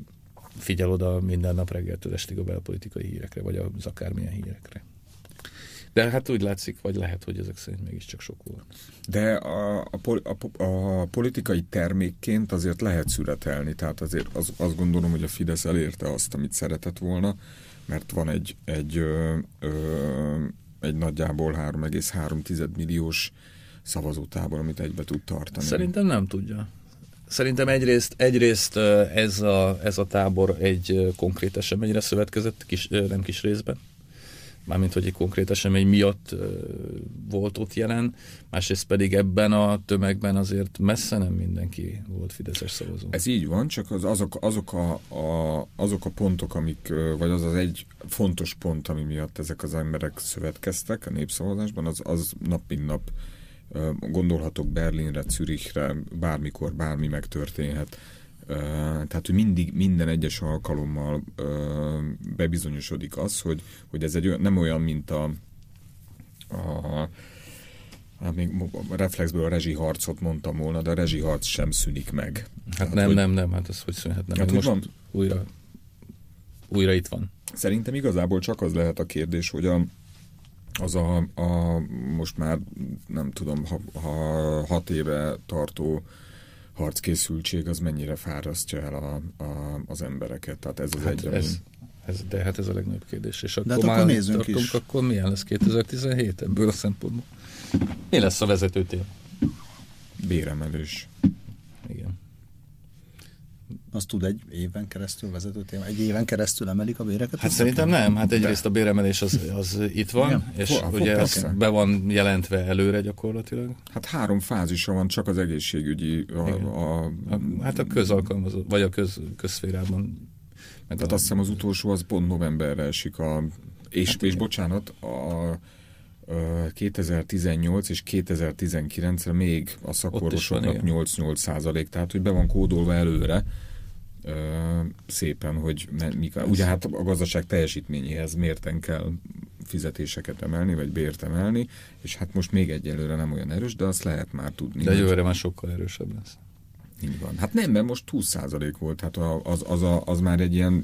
Speaker 3: figyel oda minden nap reggeltől estig a belpolitikai hírekre, vagy az akármilyen hírekre. De hát úgy látszik, vagy lehet, hogy ezek szerint mégiscsak sok volt.
Speaker 4: De a, a, a, a politikai termékként azért lehet születelni, tehát azért az, azt gondolom, hogy a Fidesz elérte azt, amit szeretett volna, mert van egy, egy, ö, ö, egy nagyjából 3,3 milliós szavazótábor, amit egybe tud tartani.
Speaker 3: Szerintem nem tudja. Szerintem egyrészt, egyrészt ez, a, ez a tábor egy konkrét eseményre szövetkezett, kis, nem kis részben, mármint hogy egy konkrét esemény miatt volt ott jelen, másrészt pedig ebben a tömegben azért messze nem mindenki volt Fideszes szavazó.
Speaker 4: Ez így van, csak az, azok, azok, a, a, azok a pontok, amik, vagy az az egy fontos pont, ami miatt ezek az emberek szövetkeztek a népszavazásban, az, az nap mint nap gondolhatok Berlinre, Zürichre, bármikor bármi megtörténhet. Tehát, hogy mindig, minden egyes alkalommal bebizonyosodik az, hogy, hogy ez egy olyan, nem olyan, mint a, a Hát még reflexből a rezsiharcot mondtam volna, de a rezsiharc sem szűnik meg.
Speaker 3: Hát Tehát, nem, hogy, nem, nem, hát az hogy szűnhetne hát meg. Most van? újra, újra itt van.
Speaker 4: Szerintem igazából csak az lehet a kérdés, hogy a, az a, a most már nem tudom, ha, ha hat éve tartó harckészültség az mennyire fárasztja el a, a, az embereket. Tehát ez az hát egy,
Speaker 3: ez, ez, de hát ez a legnagyobb kérdés. És
Speaker 2: akkor, de hát akkor nézzünk tartunk, is.
Speaker 3: akkor milyen lesz 2017 ebből a szempontból? Mi lesz a vezetőtér?
Speaker 4: Béremelős.
Speaker 2: Az tud egy éven keresztül vezető téma? Egy éven keresztül emelik a béreket?
Speaker 3: Hát szerintem nem. Hát egyrészt a béremelés az, az itt van, Igen. és Fo, ugye ez be van jelentve előre gyakorlatilag.
Speaker 4: Hát három fázisa van csak az egészségügyi a, a,
Speaker 3: a, hát a közalkalmazó, vagy a köz, közszférában.
Speaker 4: Meg Tehát a, azt hiszem az utolsó az pont novemberre esik a és, hát és bocsánat, a 2018 és 2019-re még a szakorvosoknak 8-8 százalék, tehát hogy be van kódolva előre, szépen, hogy mik, ugye hát a gazdaság teljesítményéhez mérten kell fizetéseket emelni, vagy bért emelni, és hát most még egyelőre nem olyan erős, de azt lehet már tudni.
Speaker 3: De jövőre már sokkal erősebb lesz.
Speaker 4: Így van. Hát nem, mert most 20% volt, hát az, az, a, az már egy ilyen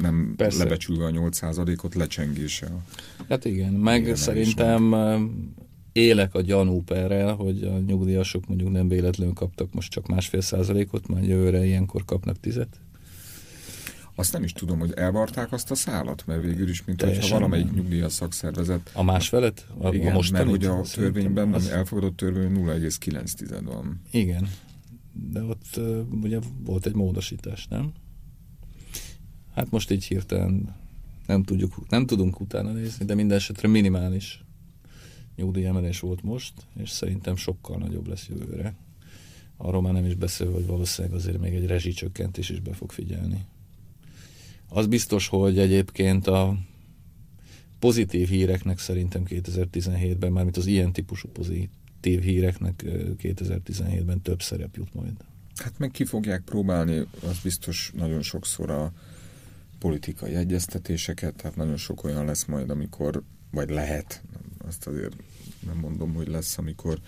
Speaker 4: nem Persze. lebecsülve a 8%-ot lecsengése.
Speaker 3: Hát igen, meg szerintem élek a gyanúperrel, hogy a nyugdíjasok mondjuk nem véletlenül kaptak most csak másfél százalékot, már jövőre ilyenkor kapnak tizet.
Speaker 4: Azt nem is tudom, hogy elvarták azt a szállat, mert végül is, mint hogyha valamelyik nyugdíjas szakszervezet...
Speaker 3: A másfelet?
Speaker 4: A, igen, a most mert hogy a törvényben, az... elfogadott törvény 0,9 van.
Speaker 3: Igen, de ott ugye volt egy módosítás, nem? Hát most így hirtelen nem, tudjuk, nem tudunk utána nézni, de minden esetre minimális nyugdíjemelés volt most, és szerintem sokkal nagyobb lesz jövőre. Arról már nem is beszél, hogy valószínűleg azért még egy rezsicsökkentés is be fog figyelni. Az biztos, hogy egyébként a pozitív híreknek szerintem 2017-ben, mármint az ilyen típusú pozitív híreknek 2017-ben több szerep jut majd.
Speaker 4: Hát meg ki fogják próbálni, az biztos nagyon sokszor a politikai egyeztetéseket, tehát nagyon sok olyan lesz majd, amikor, vagy lehet, azt azért nem mondom, hogy lesz, amikor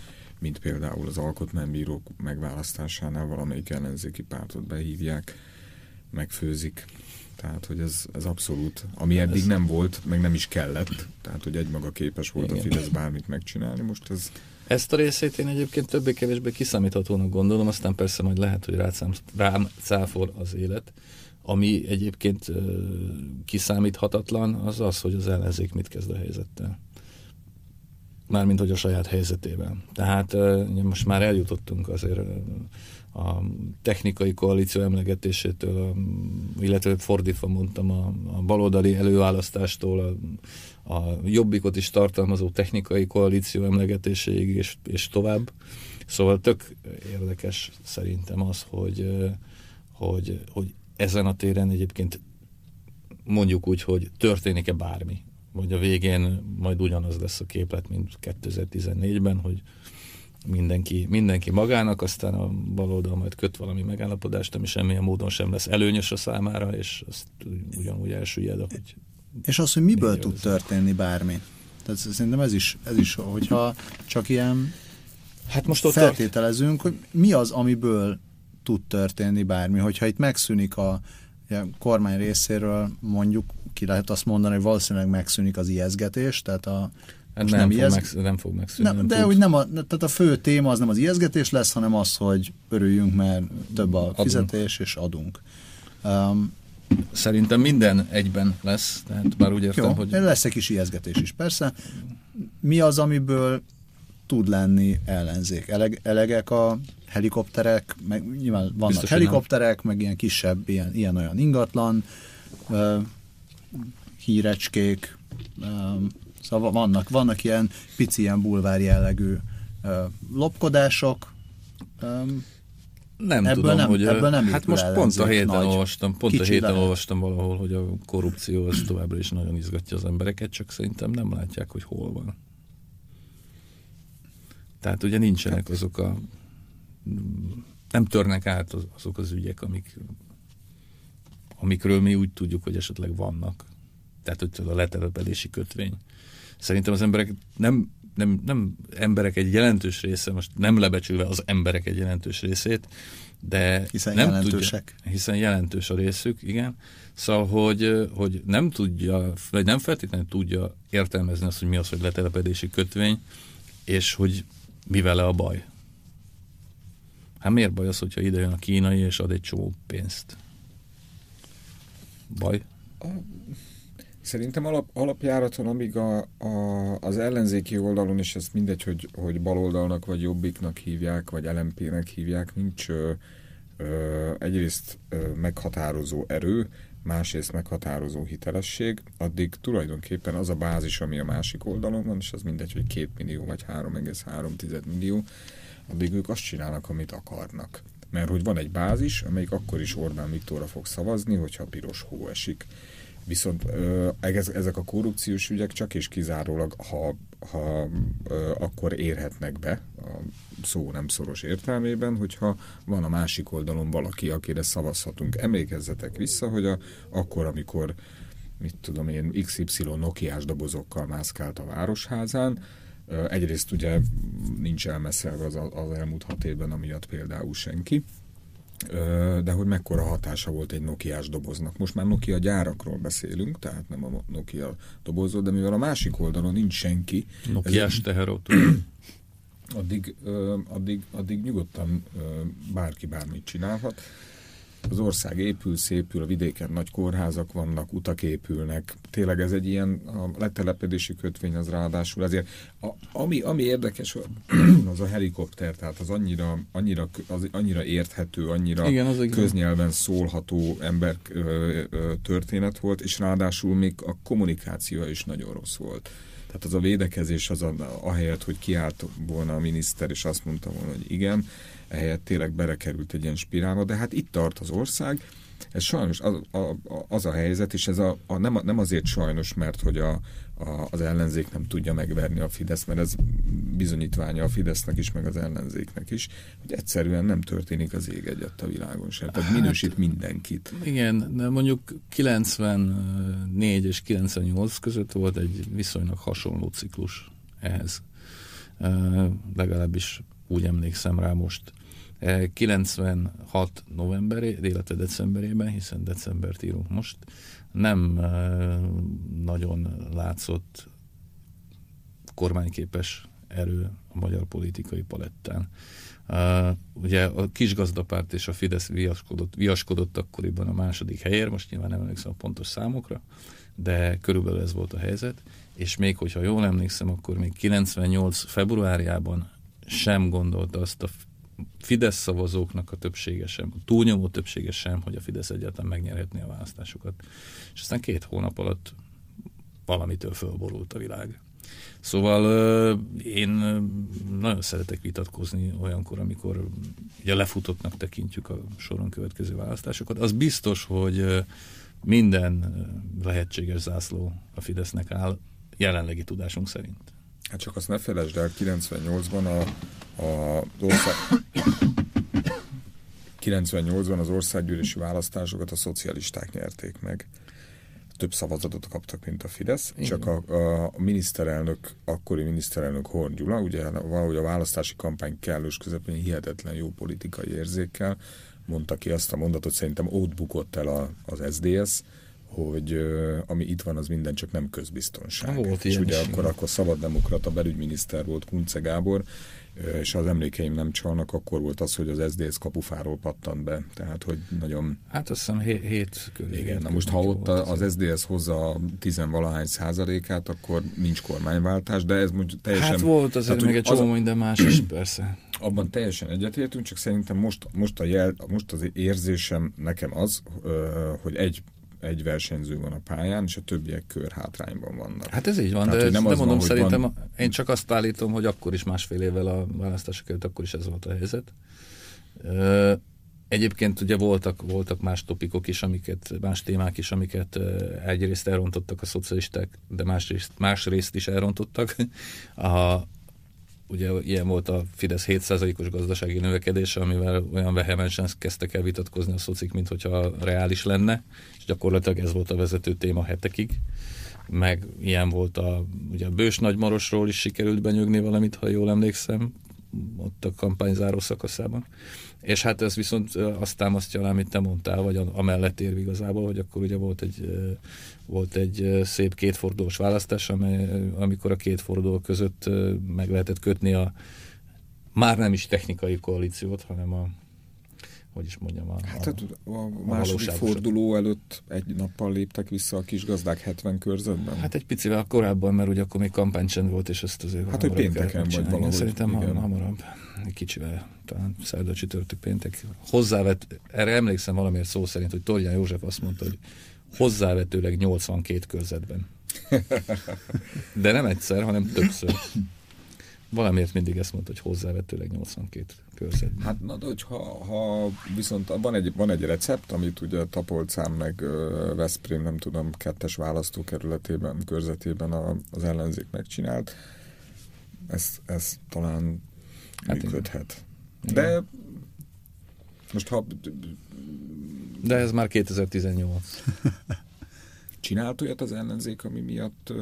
Speaker 4: mint például az alkotmánybírók megválasztásánál valamelyik ellenzéki pártot behívják, megfőzik. Tehát, hogy ez, ez abszolút, ami eddig ez... nem volt, meg nem is kellett. Tehát, hogy egymaga képes volt Igen. a Fidesz bármit megcsinálni. Most ez...
Speaker 3: Ezt a részét én egyébként többé-kevésbé kiszámíthatónak gondolom, aztán persze majd lehet, hogy rám, rám cáfol az élet. Ami egyébként kiszámíthatatlan, az az, hogy az ellenzék mit kezd a helyzettel mármint hogy a saját helyzetében. Tehát most már eljutottunk azért a technikai koalíció emlegetésétől, illetve fordítva mondtam, a, a baloldali előválasztástól a, a jobbikot is tartalmazó technikai koalíció emlegetéséig és, és tovább. Szóval tök érdekes szerintem az, hogy, hogy, hogy ezen a téren egyébként mondjuk úgy, hogy történik-e bármi, vagy a végén majd ugyanaz lesz a képlet, mint 2014-ben, hogy mindenki, mindenki magának, aztán a baloldal majd köt valami megállapodást, ami semmilyen módon sem lesz előnyös a számára, és azt ugyanúgy elsüllyed, hogy
Speaker 2: És az, hogy miből tud történni bármi? Tehát szerintem ez is, ez is, hogyha csak ilyen hát most ott feltételezünk, hogy mi az, amiből tud történni bármi. Hogyha itt megszűnik a a kormány részéről mondjuk, ki lehet azt mondani, hogy valószínűleg megszűnik az ijeszgetés, tehát a
Speaker 3: Hát nem, nem, fog ijez... meg, nem fog megszűnni. Nem,
Speaker 2: nem de úgy nem a, tehát a fő téma az nem az ijeszgetés lesz, hanem az, hogy örüljünk, mert több a fizetés, adunk. és adunk. Um,
Speaker 3: Szerintem minden egyben lesz, tehát már úgy értem,
Speaker 2: jó,
Speaker 3: hogy...
Speaker 2: lesz egy kis ijeszgetés is, persze. Mi az, amiből tud lenni ellenzék? Eleg, elegek a helikopterek, meg nyilván vannak Biztos, helikopterek, meg ilyen kisebb, ilyen, ilyen olyan ingatlan, uh, hírecskék, um, szóval vannak, vannak ilyen pici, ilyen bulvár jellegű uh, lopkodások, um,
Speaker 3: nem ebből tudom, nem, hogy ebből nem hát most pont a héten nagy, olvastam, pont a héten lehet. olvastam valahol, hogy a korrupció az továbbra is nagyon izgatja az embereket, csak szerintem nem látják, hogy hol van. Tehát ugye nincsenek azok a nem törnek át azok az ügyek, amik, amikről mi úgy tudjuk, hogy esetleg vannak. Tehát, hogy a letelepedési kötvény. Szerintem az emberek nem, nem, nem emberek egy jelentős része, most nem lebecsülve az emberek egy jelentős részét, de
Speaker 2: hiszen
Speaker 3: nem
Speaker 2: jelentősek.
Speaker 3: Tudja, hiszen jelentős a részük, igen. Szóval, hogy, hogy nem tudja, vagy nem feltétlenül tudja értelmezni azt, hogy mi az, hogy letelepedési kötvény, és hogy mi vele a baj. Hát miért baj az, hogyha ide jön a kínai és ad egy csomó pénzt? Baj?
Speaker 4: Szerintem alap, alapjáraton, amíg a, a, az ellenzéki oldalon, és ez mindegy, hogy, hogy baloldalnak, vagy jobbiknak hívják, vagy LMP-nek hívják, nincs ö, ö, egyrészt ö, meghatározó erő, másrészt meghatározó hitelesség, addig tulajdonképpen az a bázis, ami a másik oldalon van, és az mindegy, hogy 2 millió vagy 3,3 millió, addig ők azt csinálnak, amit akarnak. Mert hogy van egy bázis, amelyik akkor is Orbán Viktorra fog szavazni, hogyha piros hó esik. Viszont ö, ezek a korrupciós ügyek csak és kizárólag, ha, ha akkor érhetnek be, a szó nem szoros értelmében, hogyha van a másik oldalon valaki, akire szavazhatunk. Emlékezzetek vissza, hogy a, akkor, amikor mit tudom én, XY Nokiás dobozokkal mászkált a városházán, Egyrészt ugye nincs elmeszelve az, az elmúlt hat évben, amiatt például senki, de hogy mekkora hatása volt egy Nokiás doboznak. Most már Nokia gyárakról beszélünk, tehát nem a Nokia dobozról, de mivel a másik oldalon nincs senki.
Speaker 3: Nokiás egy... teherautó.
Speaker 4: Addig, addig, addig nyugodtan bárki bármit csinálhat az ország épül, szépül, a vidéken nagy kórházak vannak, utak épülnek. Tényleg ez egy ilyen a letelepedési kötvény az ráadásul. Azért a, ami, ami érdekes, az a helikopter, tehát az annyira, annyira, az annyira érthető, annyira Igen, az köznyelven szólható ember ö, ö, történet volt, és ráadásul még a kommunikáció is nagyon rossz volt. Tehát az a védekezés, az a, ahelyett, hogy kiállt volna a miniszter, és azt mondta volna, hogy igen, ehelyett tényleg berekerült egy ilyen spirálba, de hát itt tart az ország, ez sajnos az a, az a helyzet, és ez a, a, nem, nem azért sajnos, mert hogy a, a, az ellenzék nem tudja megverni a Fidesz, mert ez bizonyítványa a Fidesznek is, meg az ellenzéknek is, hogy egyszerűen nem történik az ég egyet a világon sem. Tehát hát, minősít mindenkit.
Speaker 3: Igen, de mondjuk 94 és 98 között volt egy viszonylag hasonló ciklus ehhez. Legalábbis úgy emlékszem rá most. 96 novemberi, illetve decemberében, hiszen decembert írunk most, nem nagyon látszott kormányképes erő a magyar politikai palettán. Uh, ugye a kisgazdapárt és a Fidesz viaskodott, viaskodott akkoriban a második helyér, most nyilván nem emlékszem a pontos számokra, de körülbelül ez volt a helyzet, és még hogyha jól emlékszem, akkor még 98 februárjában sem gondolta azt a Fidesz szavazóknak a többsége sem, a túlnyomó többsége sem, hogy a Fidesz egyáltalán megnyerhetné a választásokat. És aztán két hónap alatt valamitől fölborult a világ. Szóval én nagyon szeretek vitatkozni olyankor, amikor ugye lefutottnak tekintjük a soron következő választásokat. Az biztos, hogy minden lehetséges zászló a Fidesznek áll, jelenlegi tudásunk szerint.
Speaker 4: Hát csak azt ne felejtsd el, 98-ban a, a ország... 98-ban az országgyűlési választásokat a szocialisták nyerték meg. Több szavazatot kaptak, mint a Fidesz, Igen. csak a, a miniszterelnök, akkori miniszterelnök Horn Gyula, ugye valahogy a választási kampány kellős közepén hihetetlen jó politikai érzékkel mondta ki azt a mondatot, szerintem ott bukott el a, az SDS, hogy ami itt van, az minden csak nem közbiztonság.
Speaker 3: Volt
Speaker 4: és ugye
Speaker 3: is,
Speaker 4: akkor, akkor szabaddemokrata belügyminiszter volt Kunce Gábor, és az emlékeim nem csalnak, akkor volt az, hogy az SZDSZ kapufáról pattant be, tehát hogy nagyon...
Speaker 3: Hát azt hiszem hét, hét
Speaker 4: körül. Igen, na most ha ott az SZDSZ hozza tizenvalahány százalékát, akkor nincs kormányváltás, de ez mondjuk teljesen...
Speaker 3: Hát volt azért tehát, még egy csomó az... minden más is, persze.
Speaker 4: Abban teljesen egyetértünk, csak szerintem most, most, a jel, most az érzésem nekem az, hogy egy egy versenyző van a pályán, és a többiek kör hátrányban vannak.
Speaker 3: Hát ez így van, Tehát, de, nem, de mondom, van, szerintem van... én csak azt állítom, hogy akkor is másfél évvel a választások előtt, akkor is ez volt a helyzet. Egyébként ugye voltak, voltak más topikok is, amiket, más témák is, amiket egyrészt elrontottak a szocialisták, de másrészt, másrészt is elrontottak. A, ugye ilyen volt a Fidesz 7%-os gazdasági növekedése, amivel olyan vehemensen kezdtek el vitatkozni a szocik, mint hogyha reális lenne, és gyakorlatilag ez volt a vezető téma hetekig. Meg ilyen volt a, ugye a Bős Nagymarosról is sikerült benyögni valamit, ha jól emlékszem, ott a kampány záró szakaszában. És hát ez viszont azt támasztja alá, amit te mondtál, vagy amellett érv igazából, hogy akkor ugye volt egy, volt egy szép kétfordulós választás, amely, amikor a két forduló között meg lehetett kötni a már nem is technikai koalíciót, hanem a hogy is mondjam, a,
Speaker 4: hát a, a, a második forduló előtt egy nappal léptek vissza a kis gazdák 70 körzetben?
Speaker 3: Hát egy picivel korábban, mert ugye akkor még kampánycsend volt, és ezt azért
Speaker 4: Hát, hogy pénteken vagy valahogy.
Speaker 3: Szerintem igen. hamarabb, egy kicsivel, talán szerda csütörtök péntek. Hozzávett, erre emlékszem valamiért szó szerint, hogy Tolján József azt mondta, hogy hozzávetőleg 82 körzetben. De nem egyszer, hanem többször. Valamiért mindig ezt mondta, hogy hozzávetőleg 82 körzet.
Speaker 4: Hát na, de hogyha, ha viszont van egy, van egy recept, amit ugye Tapolcán meg Veszprém, nem tudom, kettes választókerületében, körzetében a, az ellenzék megcsinált, ez, ez talán hát működhet. Igen. De most ha...
Speaker 3: De ez már 2018.
Speaker 4: Csinált olyat az ellenzék, ami miatt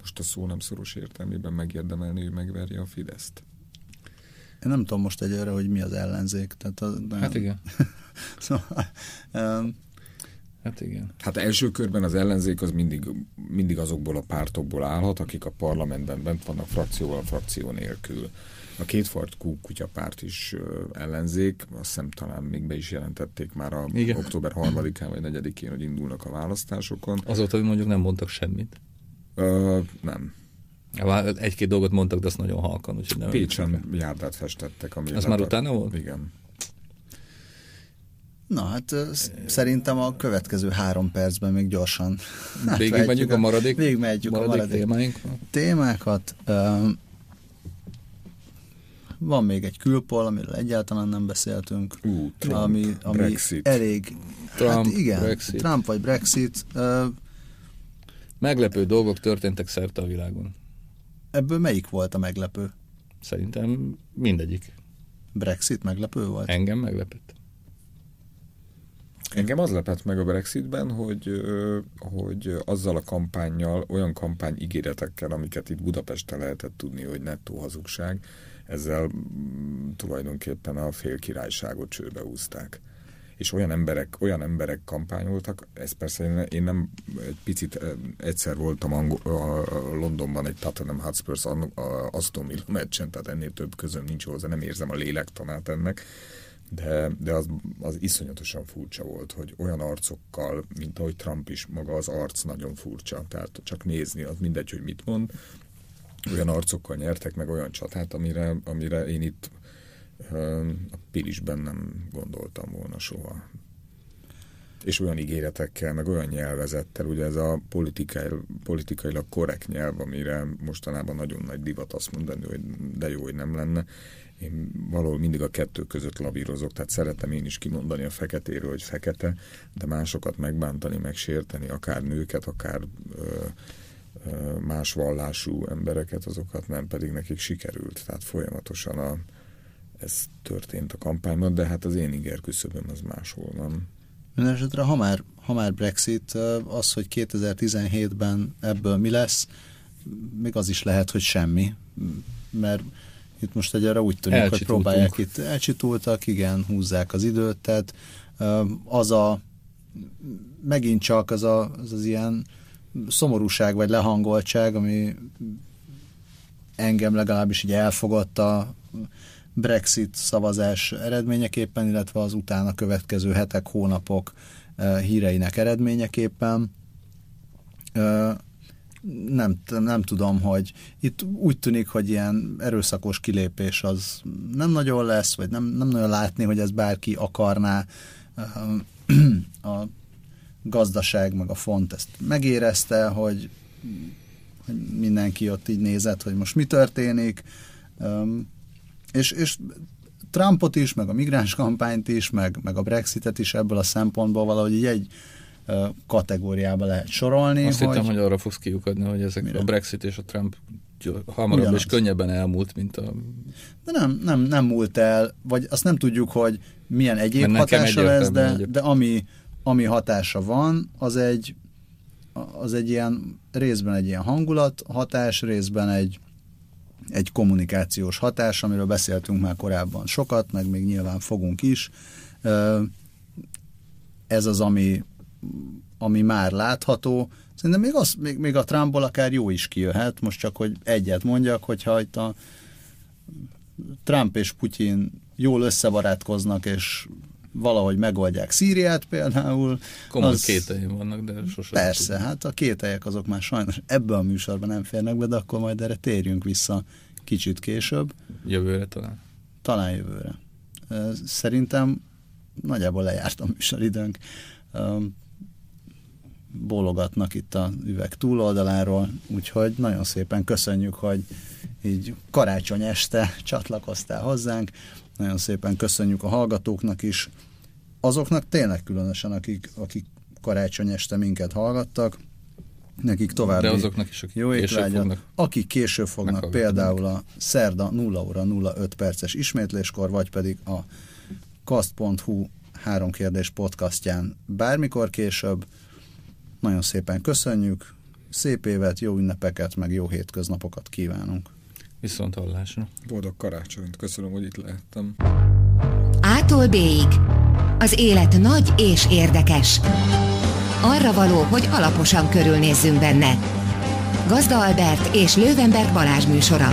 Speaker 4: most a szó nem szoros értelmében megérdemelni, hogy megverje a Fideszt?
Speaker 2: Én nem tudom most egyre, hogy mi az ellenzék. Tehát a,
Speaker 3: hát igen.
Speaker 2: szóval, um,
Speaker 3: Hát igen.
Speaker 4: Hát első körben az ellenzék az mindig, mindig azokból a pártokból állhat, akik a parlamentben bent vannak frakcióval, frakció nélkül. A kétfart kutyapárt is ellenzék, azt hiszem talán még be is jelentették már a Igen. október 3-án vagy 4-én, hogy indulnak a választásokon.
Speaker 3: Azóta, hogy mondjuk nem mondtak semmit.
Speaker 4: Ö, nem.
Speaker 3: Egy-két dolgot mondtak, de azt nagyon halkan. Úgyhogy nem
Speaker 4: Pécsen járdát festettek.
Speaker 3: Ami Az már utána volt?
Speaker 4: Igen.
Speaker 2: Na hát szerintem a következő három percben még gyorsan
Speaker 3: Végig megyünk a maradék,
Speaker 2: végig megyünk maradék, a maradék témáink. témákat. Van még egy külpol, amiről egyáltalán nem beszéltünk.
Speaker 4: Uh, Trump,
Speaker 2: ami, ami
Speaker 4: Brexit.
Speaker 2: elég... Trump, hát igen, Brexit. Trump vagy Brexit.
Speaker 3: Meglepő dolgok történtek szerte a világon.
Speaker 2: Ebből melyik volt a meglepő?
Speaker 3: Szerintem mindegyik.
Speaker 2: Brexit meglepő volt?
Speaker 3: Engem meglepett.
Speaker 4: Engem az lepett meg a Brexitben, hogy, hogy azzal a kampányjal, olyan kampány ígéretekkel, amiket itt Budapesten lehetett tudni, hogy nettó hazugság, ezzel mm, tulajdonképpen a fél királyságot csőbe úzták és olyan emberek, olyan emberek kampányoltak, ez persze én, én nem egy picit egyszer voltam Angol, a Londonban egy Tottenham Hotspurs Aston Villa meccsen, tehát ennél több közöm nincs hozzá, nem érzem a lélektanát ennek, de, de az, az iszonyatosan furcsa volt, hogy olyan arcokkal, mint ahogy Trump is, maga az arc nagyon furcsa, tehát csak nézni, az mindegy, hogy mit mond, olyan arcokkal nyertek meg olyan csatát, amire, amire én itt a Pilisben nem gondoltam volna soha. És olyan ígéretekkel, meg olyan nyelvezettel, ugye ez a politikai, politikailag korrekt nyelv, amire mostanában nagyon nagy divat azt mondani, hogy de jó, hogy nem lenne. én valahol mindig a kettő között lavírozok, tehát szeretem én is kimondani a feketéről, hogy fekete, de másokat megbántani, megsérteni, akár nőket, akár ö, ö, más vallású embereket, azokat nem, pedig nekik sikerült. Tehát folyamatosan a, ez történt a kampányban, de hát az én inger küszöböm az máshol van.
Speaker 2: Mindenesetre, ha már, ha már Brexit, az, hogy 2017-ben ebből mi lesz, még az is lehet, hogy semmi, mert itt most egyre úgy tűnik, hogy próbálják itt, elcsitultak, igen, húzzák az időt, tehát az a megint csak az, a, az az ilyen szomorúság vagy lehangoltság, ami engem legalábbis így elfogadta Brexit szavazás eredményeképpen, illetve az utána következő hetek, hónapok híreinek eredményeképpen nem, nem tudom, hogy itt úgy tűnik, hogy ilyen erőszakos kilépés az nem nagyon lesz, vagy nem, nem nagyon látni, hogy ez bárki akarná. A gazdaság, meg a font ezt megérezte, hogy, hogy mindenki ott így nézett, hogy most mi történik. És, és Trumpot is, meg a migráns kampányt is, meg, meg a Brexitet is ebből a szempontból valahogy így egy kategóriába lehet sorolni.
Speaker 3: Azt hogy... hittem, hogy arra fogsz kiukadni, hogy ezek Mire? a Brexit és a Trump hamarabb Ugyanaz. és könnyebben elmúlt, mint a...
Speaker 2: De nem, nem, nem múlt el, vagy azt nem tudjuk, hogy milyen egyéb hatása lesz, de, de ami, ami hatása van, az egy, az egy ilyen, részben egy ilyen hangulat hatás, részben egy, egy kommunikációs hatás, amiről beszéltünk már korábban sokat, meg még nyilván fogunk is. Ez az, ami ami már látható. Szerintem még, az, még, még a Trumpból akár jó is kijöhet, most csak, hogy egyet mondjak, hogyha itt a Trump és Putyin jól összebarátkoznak, és valahogy megoldják Szíriát például.
Speaker 3: Komoly az, kételjeim vannak, de sosem.
Speaker 2: Persze, tudom. hát a kételjek azok már sajnos ebben a műsorban nem férnek be, de akkor majd erre térjünk vissza kicsit később.
Speaker 3: Jövőre talán.
Speaker 2: Talán jövőre. Szerintem nagyjából lejárt a műsoridőnk bólogatnak itt a üveg túloldaláról, úgyhogy nagyon szépen köszönjük, hogy így karácsony este csatlakoztál hozzánk, nagyon szépen köszönjük a hallgatóknak is, azoknak tényleg különösen, akik, akik karácsony este minket hallgattak, nekik további
Speaker 3: De azoknak is, akik
Speaker 2: jó étvágyat, akik később fognak például a szerda 0 óra 05 perces ismétléskor, vagy pedig a kast.hu három kérdés podcastján. Bármikor később, nagyon szépen köszönjük, szép évet, jó ünnepeket, meg jó hétköznapokat kívánunk.
Speaker 3: Viszont hallásra.
Speaker 4: Boldog karácsonyt, köszönöm, hogy itt lehettem.
Speaker 1: Ától b Az élet nagy és érdekes. Arra való, hogy alaposan körülnézzünk benne. Gazda Albert és Lővenberg Balázs műsora.